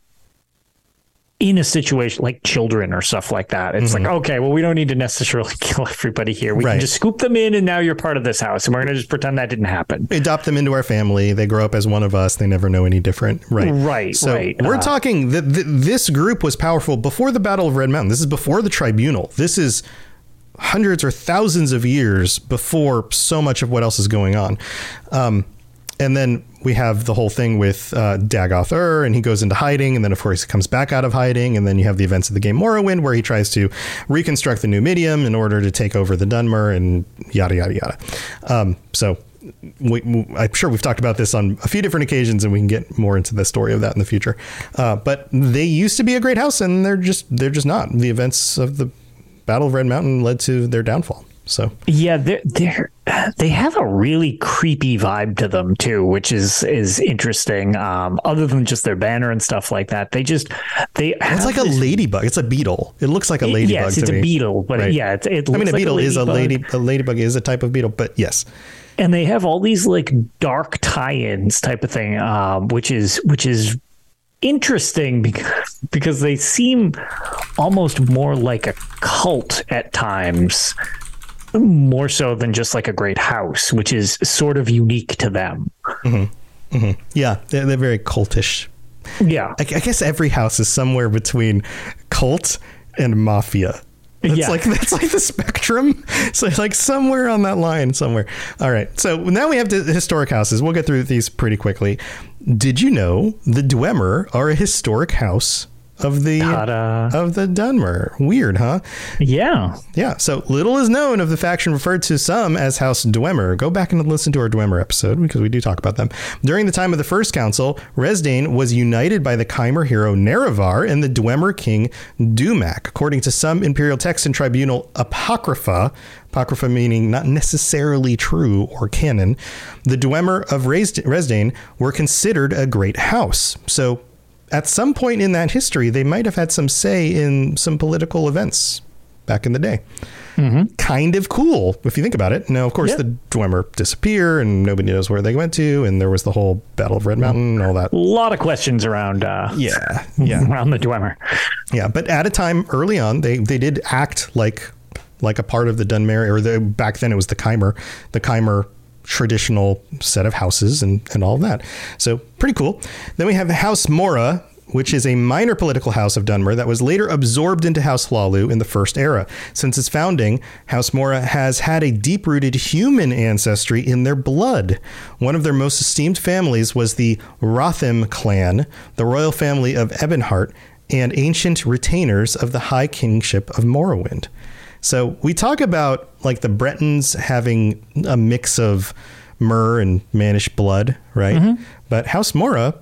in a situation like children or stuff like that. It's mm-hmm. like, okay, well, we don't need to necessarily kill everybody here. We right. can just scoop them in and now you're part of this house. And we're going to just pretend that didn't happen. Adopt them into our family. They grow up as one of us. They never know any different. Right. Right. So right. we're uh, talking that th- this group was powerful before the Battle of Red Mountain. This is before the Tribunal. This is hundreds or thousands of years before so much of what else is going on. Um, And then we have the whole thing with uh, Dagoth Ur, and he goes into hiding, and then of course he comes back out of hiding, and then you have the events of the game Morrowind, where he tries to reconstruct the Numidium in order to take over the Dunmer, and yada yada yada. Um, so. We, we, I'm sure we've talked about this on a few different occasions, and we can get more into the story of that in the future. Uh, but they used to be a great house, and they're just they're just not. The events of the Battle of Red Mountain led to their downfall. So yeah, they're they're they have a really creepy vibe to them too, which is is interesting. Um, other than just their banner and stuff like that, they just they it's like a ladybug. It's a beetle. It looks like a ladybug. Yes, it's a beetle, but right. yeah, it, it I mean, a like beetle a is a lady. A ladybug is a type of beetle, but yes. And they have all these like dark tie-ins type of thing, um, which is which is interesting because because they seem almost more like a cult at times more so than just like a great house, which is sort of unique to them. Mm-hmm. Mm-hmm. Yeah, they're, they're, very cultish. Yeah, I, I, guess every house is somewhere between cult and mafia. That's yeah. like that's like the spectrum. So like somewhere on that line, somewhere. All right. So now we have the historic houses. We'll get through these pretty quickly. Did you know the Dwemer are a historic house of the Ta-da. of the Dunmer. Weird, huh? Yeah. Yeah. So little is known of the faction referred to some as House Dwemer. Go back and listen to our Dwemer episode because we do talk about them. During the time of the First Council, Resdayn was united by the Chimer hero Nerevar and the Dwemer king Dumak. According to some imperial text and tribunal apocrypha, apocrypha meaning not necessarily true or canon, the Dwemer of Resdayn were considered a great house. So at some point in that history, they might have had some say in some political events back in the day. Mm-hmm. Kind of cool if you think about it. Now, of course, the Dwemer disappear and nobody knows where they went to, and there was the whole Battle of Red Mountain and all that. A lot of questions around. Uh, yeah, yeah, around the Dwemer. Yeah, but at a time early on, they they did act like like a part of the Dunmer, or the back then it was the Chimer, the Chimer traditional set of houses and, and all of that. So pretty cool. Then we have House Mora, which is a minor political house of Dunmer that was later absorbed into House Hlaalu in the First Era. Since its founding, House Mora has had a deep rooted human ancestry in their blood. One of their most esteemed families was the Ra'athim clan, the royal family of Ebonheart, and ancient retainers of the High Kingship of Morrowind. So we talk about like the Bretons having a mix of mer and mannish blood, right? Mm-hmm. But House Mora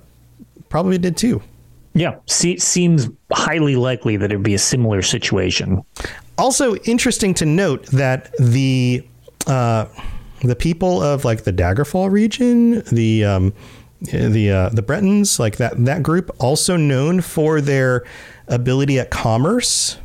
probably did too. Yeah, see, seems highly likely that it'd be a similar situation. Also, interesting to note that the uh, the people of like the Daggerfall region, the um, the uh, the Bretons, like that that group, also known for their ability at commerce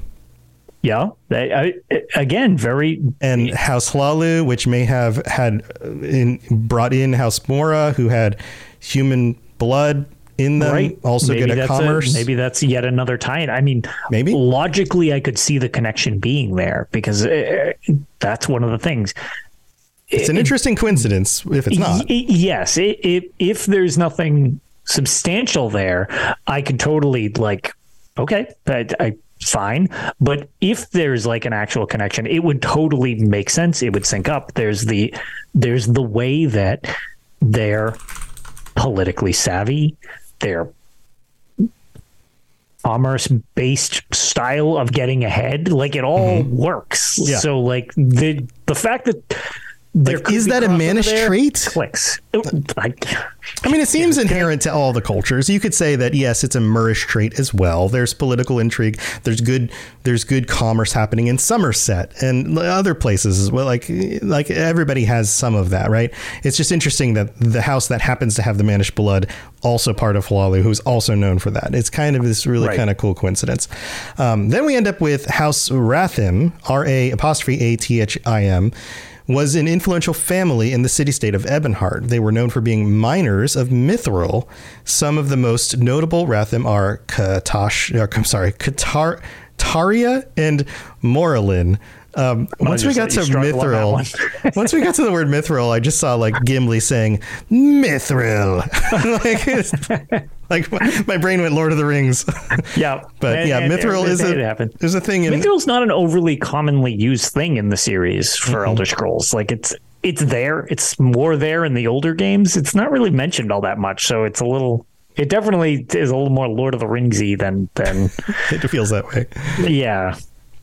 yeah, they, I, again, very and House Hlaalu, which may have had uh, in, brought in House Mora, who had human blood in them, right. also maybe good at commerce. A, maybe that's yet another tie-in. I mean, maybe logically, I could see the connection being there because it, uh, that's one of the things. It's an interesting coincidence if it's not. Yes, if there's nothing substantial there, I could totally like. Okay, I, I fine. But if there's like an actual connection, it would totally make sense. It would sync up. There's the there's the way that they're politically savvy. They're commerce based style of getting ahead. Like it all mm-hmm. works. Yeah. So like the the fact that like, is that a mannish trait? Clicks. I, I mean, it seems inherent to all the cultures. You could say that yes, it's a Merish trait as well. There's political intrigue. There's good. There's good commerce happening in Somerset and other places as well. Like like everybody has some of that, right? It's just interesting that the house that happens to have the Mannish blood also part of Hlaalu, who's also known for that. It's kind of this really right. kind of cool coincidence. Um, then we end up with House Ra'athim, R A apostrophe A T H I M was an influential family in the city state of Ebonheart. They were known for being miners of Mithril. Some of the most notable Ra'athim are Katash, uh, I'm sorry, Katar, Taria and Moralin. Um, once we got to Mithril, once we got to the word Mithril, I just saw like Gimli saying Mithril. like, like my, my, brain went Lord of the Rings. Yeah, but and, yeah, and, Mithril and, is a is a thing. In, Mithril's not an overly commonly used thing in the series for mm-hmm. Elder Scrolls. Like it's it's there. It's more there in the older games. It's not really mentioned all that much, so it's a little. It definitely is a little more Lord of the Ringsy than than. it feels that way. Yeah.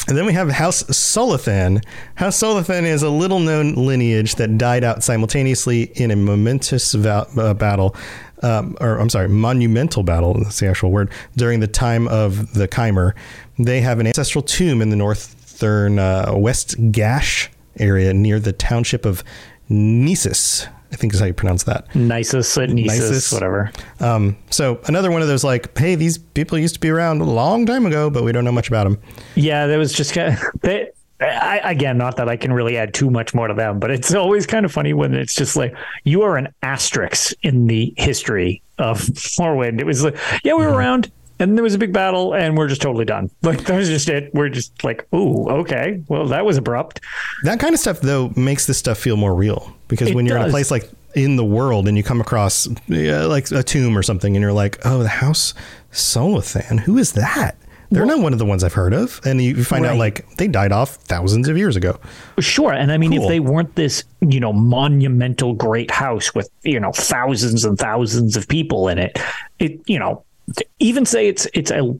And then we have House Salothan. House Salothan is a little known lineage that died out simultaneously in a momentous va- uh, battle, um, or I'm sorry, monumental battle, that's the actual word, during the time of the Chimer. They have an ancestral tomb in the northern uh, West Gash area near the township of Gnisis. I think is how you pronounce that. Nisus, Nisus, Nisus. whatever. Um, so another one of those like, hey, these people used to be around a long time ago, but we don't know much about them. Yeah, that was just kind of, they, I, again, not that I can really add too much more to them, but it's always kind of funny when it's just like you are an asterisk in the history of Morrowind. It was like, yeah, we were around, and there was a big battle, and we're just totally done. Like that was just it. We're just like, ooh, okay, well, that was abrupt. That kind of stuff though makes this stuff feel more real because It when you're in a place like in the world and you come across yeah, like a tomb or something and you're like, oh, the house Salothan, who is that? They're not one of the ones I've heard of, and you find out like they died off thousands of years ago. Sure, and I mean, Cool. if they weren't this, you know, monumental great house with you know thousands and thousands of people in it, it you know, even say it's it's a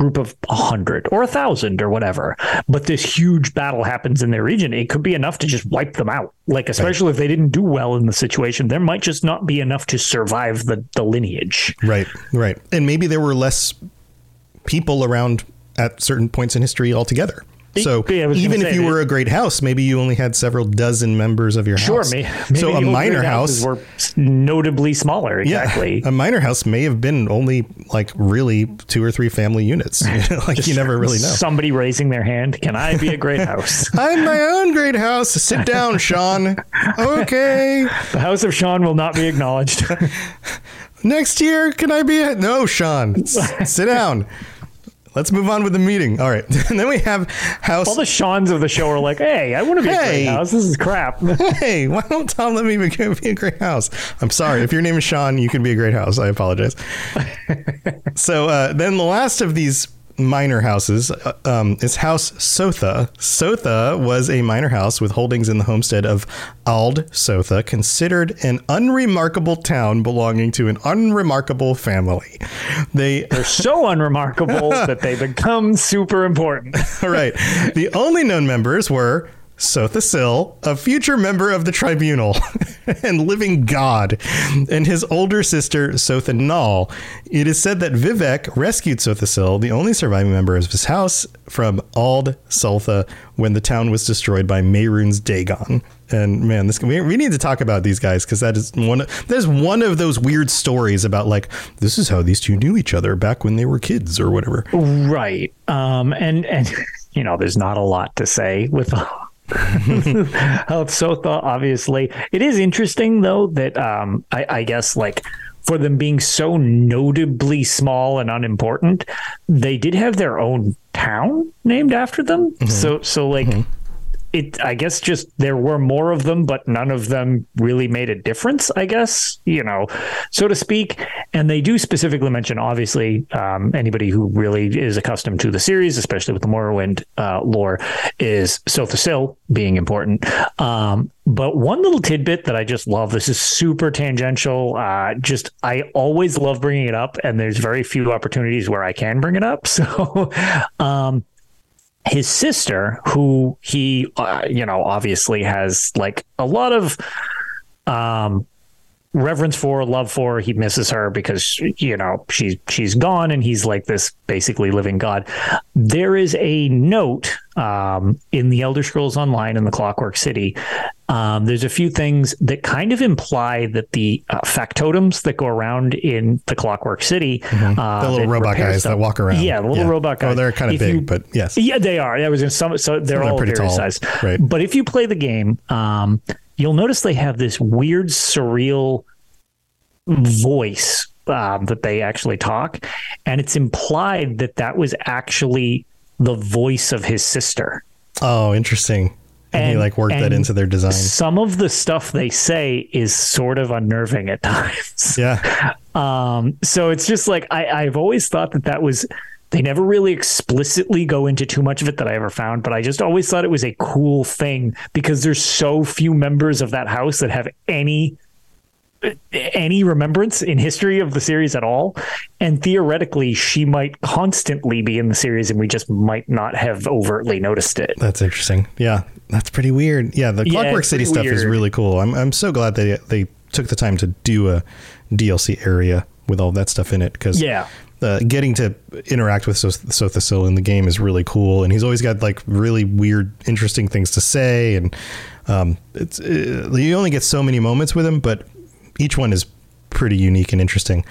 group of a hundred or a thousand or whatever, but this huge battle happens in their region, it could be enough to just wipe them out. Like especially if they didn't do well in the situation, there might just not be enough to survive the the lineage. Right, right, and maybe there were less people around at certain points in history altogether. So Yeah, I was gonna even if you that- were a great house, maybe you only had several dozen members of your Sure, house. may, maybe so a minor house were notably smaller. Yeah, Exactly. a minor house may have been only like really two or three family units. like you never really know. Somebody raising their hand. Can I be a great house? I'm my own great house. Sit down, Sean. Okay. the house of Sean will not be acknowledged. Next year, can I be a no, Sean? s- sit down. Let's move on with the meeting. All right. And then we have house. All the Seans of the show are like, "Hey, I want to be a great house. This is crap." hey, why don't Tom let me be a great house? I'm sorry. If your name is Sean, you can be a great house. I apologize. so uh, then the last of these minor houses uh, um, is House Sotha. Sotha was a minor house with holdings in the homestead of Ald Sotha, considered an unremarkable town belonging to an unremarkable family. They They're so unremarkable that they become super important. All right. The only known members were Sotha Sil, a future member of the tribunal and living god, and his older sister Sotha Nal. It is said that Vivec rescued Sotha Sil, the only surviving member of his house, from Ald Sotha when the town was destroyed by Mehrunes Dagon. And man, this we, we need to talk about these guys because that is one. There's one of those weird stories about like this is how these two knew each other back when they were kids or whatever. right. Um. And and you know, there's not a lot to say with. Health Sotha, obviously. It is interesting though that um I, I guess like for them being so notably small and unimportant, they did have their own town named after them. So so like it I guess just there were more of them, but none of them really made a difference, I guess, you know, so to speak. And they do specifically mention, obviously, um, anybody who really is accustomed to the series, especially with the Morrowind uh, lore, is Sotha Sil being important. Um, but one little tidbit that I just love, this is super tangential. Uh, just, I always love bringing it up, and there's very few opportunities where I can bring it up. So, um, his sister, who he, uh, you know, obviously has like a lot of um, reverence for, love for. He misses her because you know she's she's gone, and he's like this basically living god. There is a note um, in the Elder Scrolls Online in the Clockwork City. Um, there's a few things that kind of imply that the uh, factotums that go around in the Clockwork City, uh, Mm-hmm. The little robot guys that walk around. yeah, the little robot guys. Oh, they're kind of If big, you- but yes. yeah, they are. That was in some. So they're are all pretty tall, sized. right. But if you play the game, um, you'll notice they have this weird, surreal voice um, that they actually talk, and it's implied that that was actually the voice of his sister. Oh, interesting. And, he like worked that into their design. Some of the stuff they say is sort of unnerving at times. Yeah. Um, so it's just like I, I've always thought that that was They never really explicitly go into too much of it that I ever found, but I just always thought it was a cool thing because there's so few members of that house that have any any remembrance in history of the series at all and theoretically she might constantly be in the series and we just might not have overtly noticed it That's interesting. Yeah, that's pretty weird. Yeah, the Clockwork it's City stuff is really cool. I'm I'm so glad they they took the time to do a DLC area with all that stuff in it because Yeah. uh, getting to interact with Soth- Sotha Sil in the game is really cool, and he's always got like really weird, interesting things to say, and um, it's uh, you only get so many moments with him, but each one is pretty unique and interesting.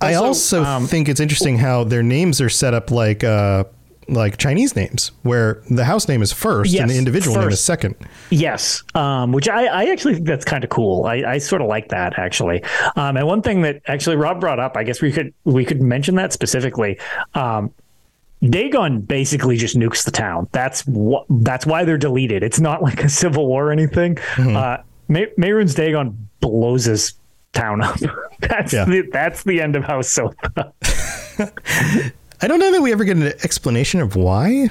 I Also, also um, think it's interesting how their names are set up like uh, like Chinese names, where the house name is first and the Yes, individual name is second. Yes, um, which I, I actually think that's kind of cool. I, I sort of like that actually. Um, and one thing that actually Rob brought up, I guess we could we could mention that specifically. Um, Dagon basically just nukes the town. That's what. That's why they're deleted. It's not like a civil war or anything. Uh, May- Mehrunes Dagon blows his town up. that's Yeah. the, that's the end of House Sotha. I don't know that we ever get an explanation of why.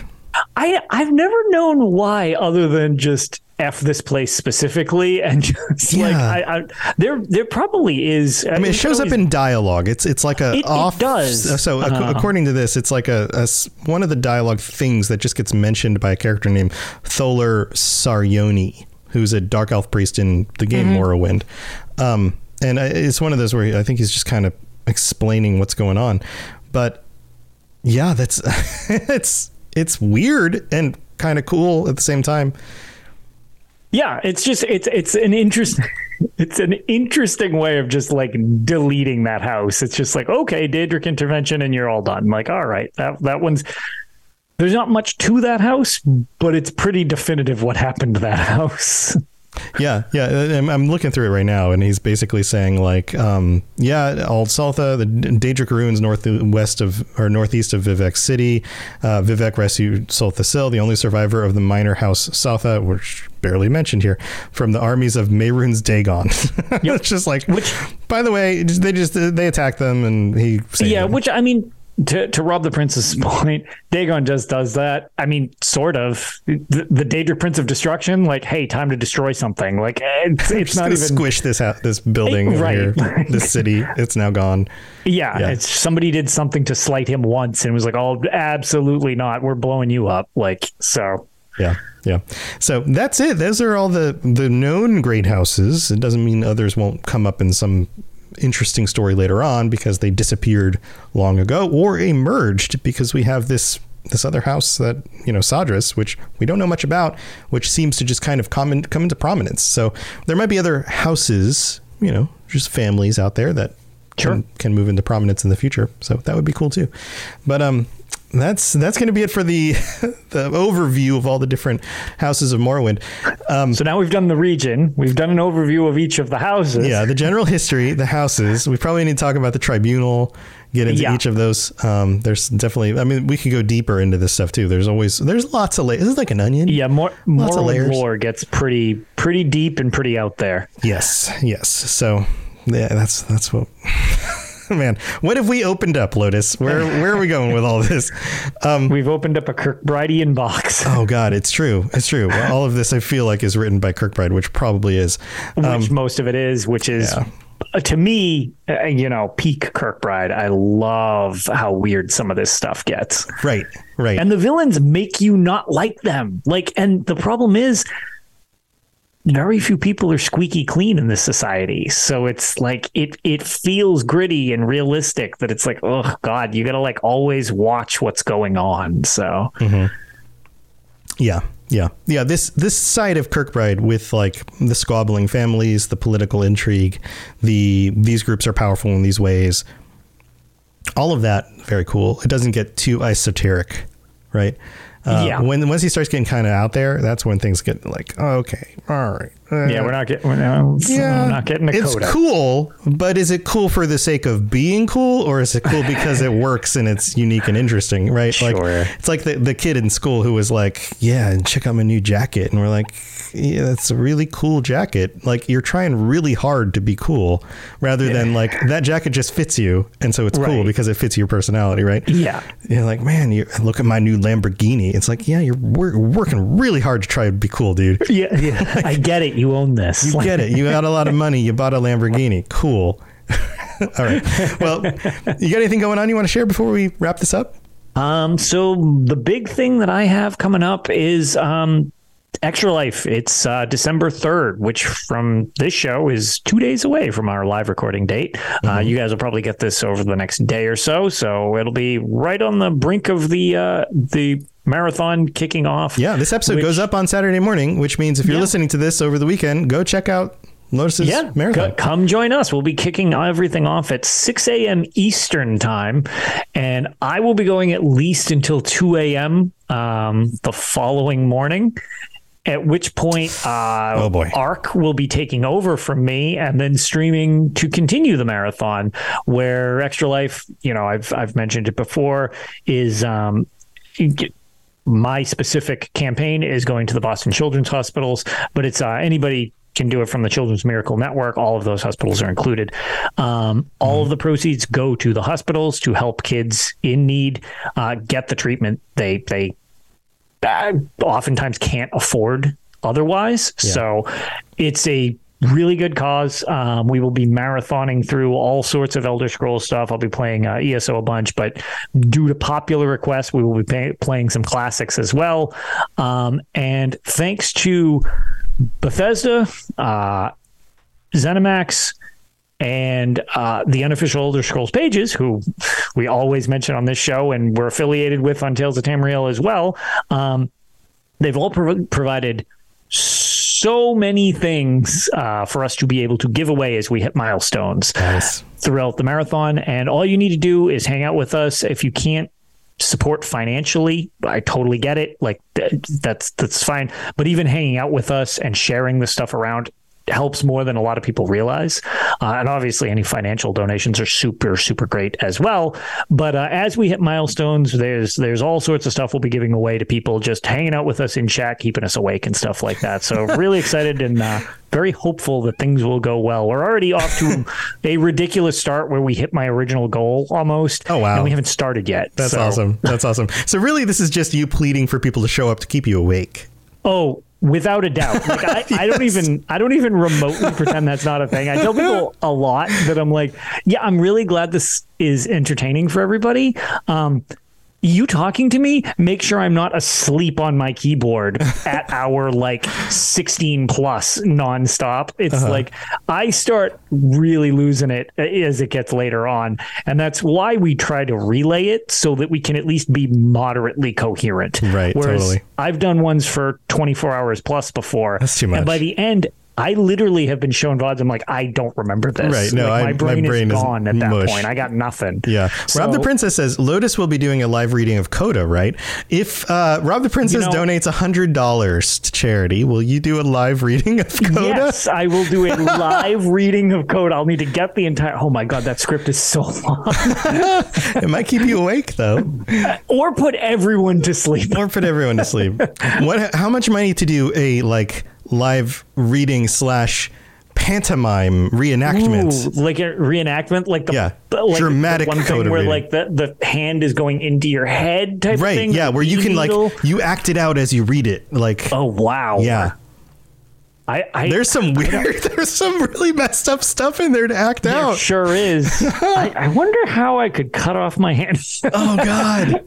I I've never known why other than just f this place specifically and just like Yeah. I, I there there probably is. I mean, it shows up in dialogue. It's it's like a It- it off. does. So Uh-huh. according to this, it's like a, a one of the dialogue things that just gets mentioned by a character named Tholer Saryoni, who's a dark elf priest in the game Mm-hmm. Morrowind. Um, and I- it's one of those where I think he's just kind of explaining what's going on. But yeah, that's it's it's weird and kind of cool at the same time. Yeah, it's just it's it's an interesting it's an interesting way of just like deleting that house. It's just like okay, Daedric intervention, and you're all done. Like all right, that that one's. There's not much to that house, but it's pretty definitive what happened to that house. Yeah, yeah. I'm, looking through it right now, and he's basically saying like, um, yeah, Ald Sotha, the Daedric ruins northwest of or northeast of Vivec City. Uh, Vivec rescued Sotha Sil, the only survivor of the minor house Sotha, which barely mentioned here, from the armies of Mehrunes Dagon. it's just like, Which- by the way, they just they attack them, and he yeah, them. which I mean, to to rob the prince's point, Dagon just does that. I mean, sort of the, the Daedric Prince of Destruction. Like, hey, time to destroy something. Like, eh, it's, it's not even squish this out, this building over Right. here, this city. It's now gone. Yeah, Yeah. it's somebody did something to slight him once and was like, "Oh, absolutely not. We're blowing you up." Like, so Yeah, yeah. So that's it. Those are all the the known great houses. It doesn't mean others won't come up in some interesting story later on because they disappeared long ago or emerged because we have this this other house that you know Sadras, which we don't know much about, which seems to just kind of come in, come into prominence. So there might be other houses, you know, just families out there that can, can move into prominence in the future. So that would be cool too. But um, that's that's going to be it for the the overview of all the different houses of Morrowind. Um, so now we've done the region. We've done an overview of each of the houses. yeah, the general history, the houses. We probably need to talk about the tribunal. Get into Yeah. each of those. Um, there's definitely. I mean, we could go deeper into this stuff too. There's always. There's lots of layers. This is like an onion. Yeah, more Lots Morrowind layers. lore gets pretty pretty deep and pretty out there. Yes. Yes. So yeah, that's that's what. Man, what have we opened up, Lotus? Where where are we going with all this? Um, We've opened up a Kirkbridean box, oh God, it's true. It's true. Well, all of this I feel like is written by Kirkbride, which probably is. which most of it is, which is yeah. uh, to me, uh, you know, peak Kirkbride. I love how weird some of this stuff gets. Right. Right. and the villains make you not like them like and the problem is very few people are squeaky clean in this society so it's like it it feels gritty and realistic that it's like oh god you gotta like always watch what's going on so mm-hmm. Yeah, yeah, yeah. This this side of Kirkbride with like the squabbling families, the political intrigue, the these groups are powerful in these ways. All of that very cool. It doesn't get too esoteric, right? Uh, Yeah. When once he starts getting kind of out there, that's when things get like, oh, okay, all right, uh, yeah, we're not getting. We're not, yeah, we're not getting a it's coda. cool, but is it cool for the sake of being cool, or is it cool because it works and it's unique and interesting? Right? Sure. Like it's like the the kid in school who was like, "Yeah, and check out my new jacket," and we're like, "Yeah, that's a really cool jacket." Like you're trying really hard to be cool, rather than like that jacket just fits you, and so it's cool because it fits your personality, right? Yeah. You're like, man, you look at my new Lamborghini. It's like, yeah, you're wor- working really hard to try to be cool, dude. Yeah, yeah. I get it. You own this. You get it. You got a lot of money. You bought a Lamborghini. Cool. All right. Well, you got anything going on you want to share before we wrap this up? Um, so the big thing that I have coming up is um, Extra Life. It's uh, December 3rd, which from this show is two days away from our live recording date. Uh, you guys will probably get this over the next day or so. So it'll be right on the brink of the uh, the marathon kicking off. Yeah, this episode Which- goes up on Saturday morning, which means if you're Yeah. listening to this over the weekend, go check out Lotus's yeah, marathon. c- come join us. We'll be kicking everything off at 6 a.m. Eastern time, and I will be going at least until 2 a.m. Um, the following morning. At which point, uh, Oh, boy. Arc will be taking over from me, and then streaming to continue the marathon. Where Extra Life, you know, I've I've mentioned it before, is um, my specific campaign is going to the Boston Children's Hospitals, but it's uh, anybody can do it from the Children's Miracle Network. All of those hospitals are included. Um, all of the proceeds go to the hospitals to help kids in need uh, get the treatment they they uh, oftentimes can't afford otherwise. So it's a really good cause. Um, we will be marathoning through all sorts of Elder Scrolls stuff. I'll be playing uh, ESO a bunch, but due to popular requests, we will be pay- playing some classics as well. Um, and thanks to Bethesda, uh, ZeniMax, and uh, the unofficial Elder Scrolls pages, who we always mention on this show and we're affiliated with on Tales of Tamriel as well, um, they've all prov- provided so many things uh, for us to be able to give away as we hit milestones Nice. throughout the marathon. And all you need to do is hang out with us. If you can't support financially, I totally get it. Like th- that's that's fine. But even hanging out with us and sharing the stuff around helps more than a lot of people realize. Uh, and obviously, any financial donations are super super great as well. But uh, as we hit milestones, there's there's all sorts of stuff we'll be giving away to people just hanging out with us in chat, keeping us awake and stuff like that. So really excited and. Uh, very hopeful that things will go well. We're already off to a ridiculous start where we hit my original goal almost. Oh, wow. And we haven't started yet. That's So- awesome. That's awesome. So really, this is just you pleading for people to show up to keep you awake. Oh, without a doubt. Like I, I don't even I don't even remotely pretend that's not a thing. I tell people a lot that I'm like, yeah, I'm really glad this is entertaining for everybody. Um you talking to me, make sure I'm not asleep on my keyboard at hour like 16 plus nonstop. It's Uh-huh. like I start really losing it as it gets later on. And that's why we try to relay it so that we can at least be moderately coherent. Right, Whereas totally. I've done ones for 24 hours plus before. That's too much. And by the end, I literally have been shown VODs. I'm like, I don't remember this. Right, no, Like, I- my my brain, brain is is gone at that mush. point. I got nothing. Yeah. Rob the Princess says Lotus will be doing a live reading of Coda, right? If uh, Rob the Princess know- donates $100 to charity, will you do a live reading of Coda? Yes, I will do a live reading of code. I'll need to get the entire. Oh my god, that script is so long. It might keep you awake, though, or put everyone to sleep. or put everyone to sleep. What? How much money to do a like live reading slash pantomime reenactment? Ooh, like a reenactment, like the Yeah. like Dramatic the one thing where reading. like the the hand is going into your head type of Right. thing. Yeah, where you can like you act it out as you read it. Like Oh wow. yeah. I, I There's some weird there's some really messed up stuff in there to act There out. sure is. I, I wonder how I could cut off my hand. Oh god.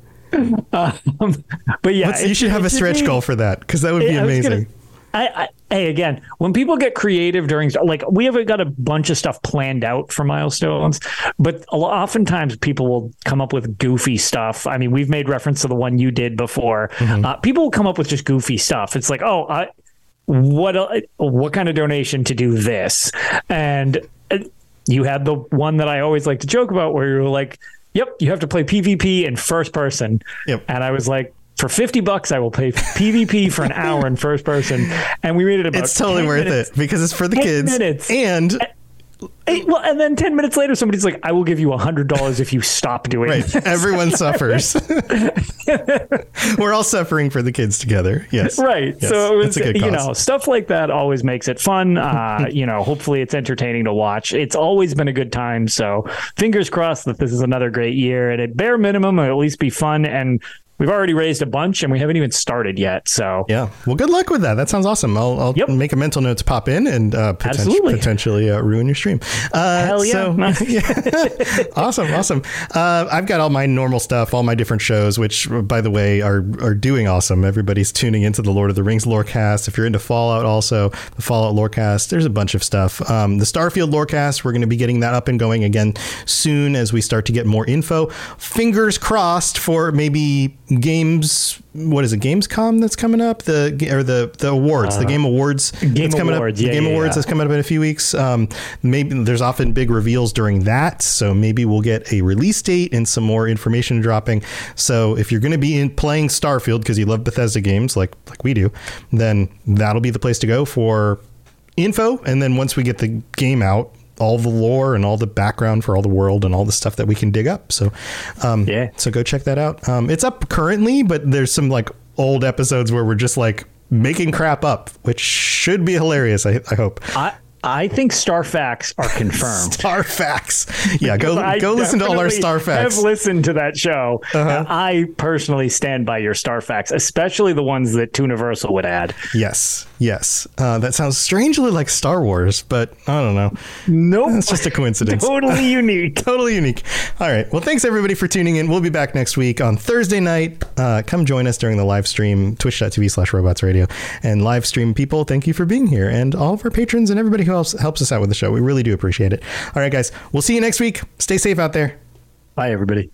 Um, but yeah, Let's- you should have a stretch goal for that because that would be amazing. gonna- I, I, hey, again, when people get creative during, like, we have got a bunch of stuff planned out for milestones, but oftentimes people will come up with goofy stuff. I mean, we've made reference to the one you did before. Mm-hmm. Uh, people will come up with just goofy stuff. It's like, oh, I, what, what kind of donation to do this? And uh, you had the one that I always like to joke about where you were like, yep, you have to play PvP in first person. Yep. And I was like, for 50 bucks i will pay pvp for an hour in first person and we rated about it's totally worth minutes. it because it's for the 10 kids minutes. and Hey, well and then 10 minutes later somebody's like i will give you a hundred dollars if you stop doing right this. everyone suffers we're all suffering for the kids together yes Right. Yes. So it was, a good you know, stuff like that always makes it fun. Uh, you know, hopefully it's entertaining to watch. It's always been a good time. So fingers crossed that this is another great year. And at bare minimum, it'll at least be fun. And we've already raised a bunch and we haven't even started yet. So Yeah. Well, good luck with that. That sounds awesome. I'll, I'll Yep. make a mental note to pop in and uh, poten- Absolutely. potentially uh, ruin your stream. Uh, Hell yeah. So, yeah. awesome. Awesome. Uh, I've got all my normal stuff, all my different shows, which, by the way, are are doing awesome. Everybody's tuning into the Lord of the Rings lorecast. If you're into Fallout, also the Fallout lorecast, there's a bunch of stuff. Um, the Starfield lorecast, we're going to be getting that up and going again soon as we start to get more info. Fingers crossed for maybe games. What is it? Gamescom that's coming up. The or the the awards, the Game Awards. Uh, Game that's coming Awards, up. yeah, the Game yeah, Awards yeah. that's coming up in a few weeks. Um, maybe there's often big reveals during that, so maybe we'll get a release date and some more information dropping. So if you're going to be in playing Starfield because you love Bethesda games like like we do, then that'll be the place to go for info. And then once we get the game out. All the lore and all the background for all the world and all the stuff that we can dig up. So, um, Yeah. So go check that out. Um, it's up currently, but there's some like old episodes where we're just like making crap up, which should be hilarious. I, I hope. I, I think Star Facts are confirmed. Star facts. Yeah, go go listen to all our Star facts. Uh-huh. Have listened to that show. And I personally stand by your Star Facts, especially the ones that Tuniversal would add. Yes, yes. Uh, that sounds strangely like Star Wars, but I don't know. Nope. It's just a coincidence. totally unique. totally unique. All right. Well, thanks everybody for tuning in. We'll be back next week on Thursday night. Uh, come join us during the live stream, twitch.tv slash robots radio. And live stream people, thank you for being here. And all of our patrons and everybody who helps, helps us out with the show. We really do appreciate it. All right, guys. We'll see you next week. Stay safe out there. Bye, everybody.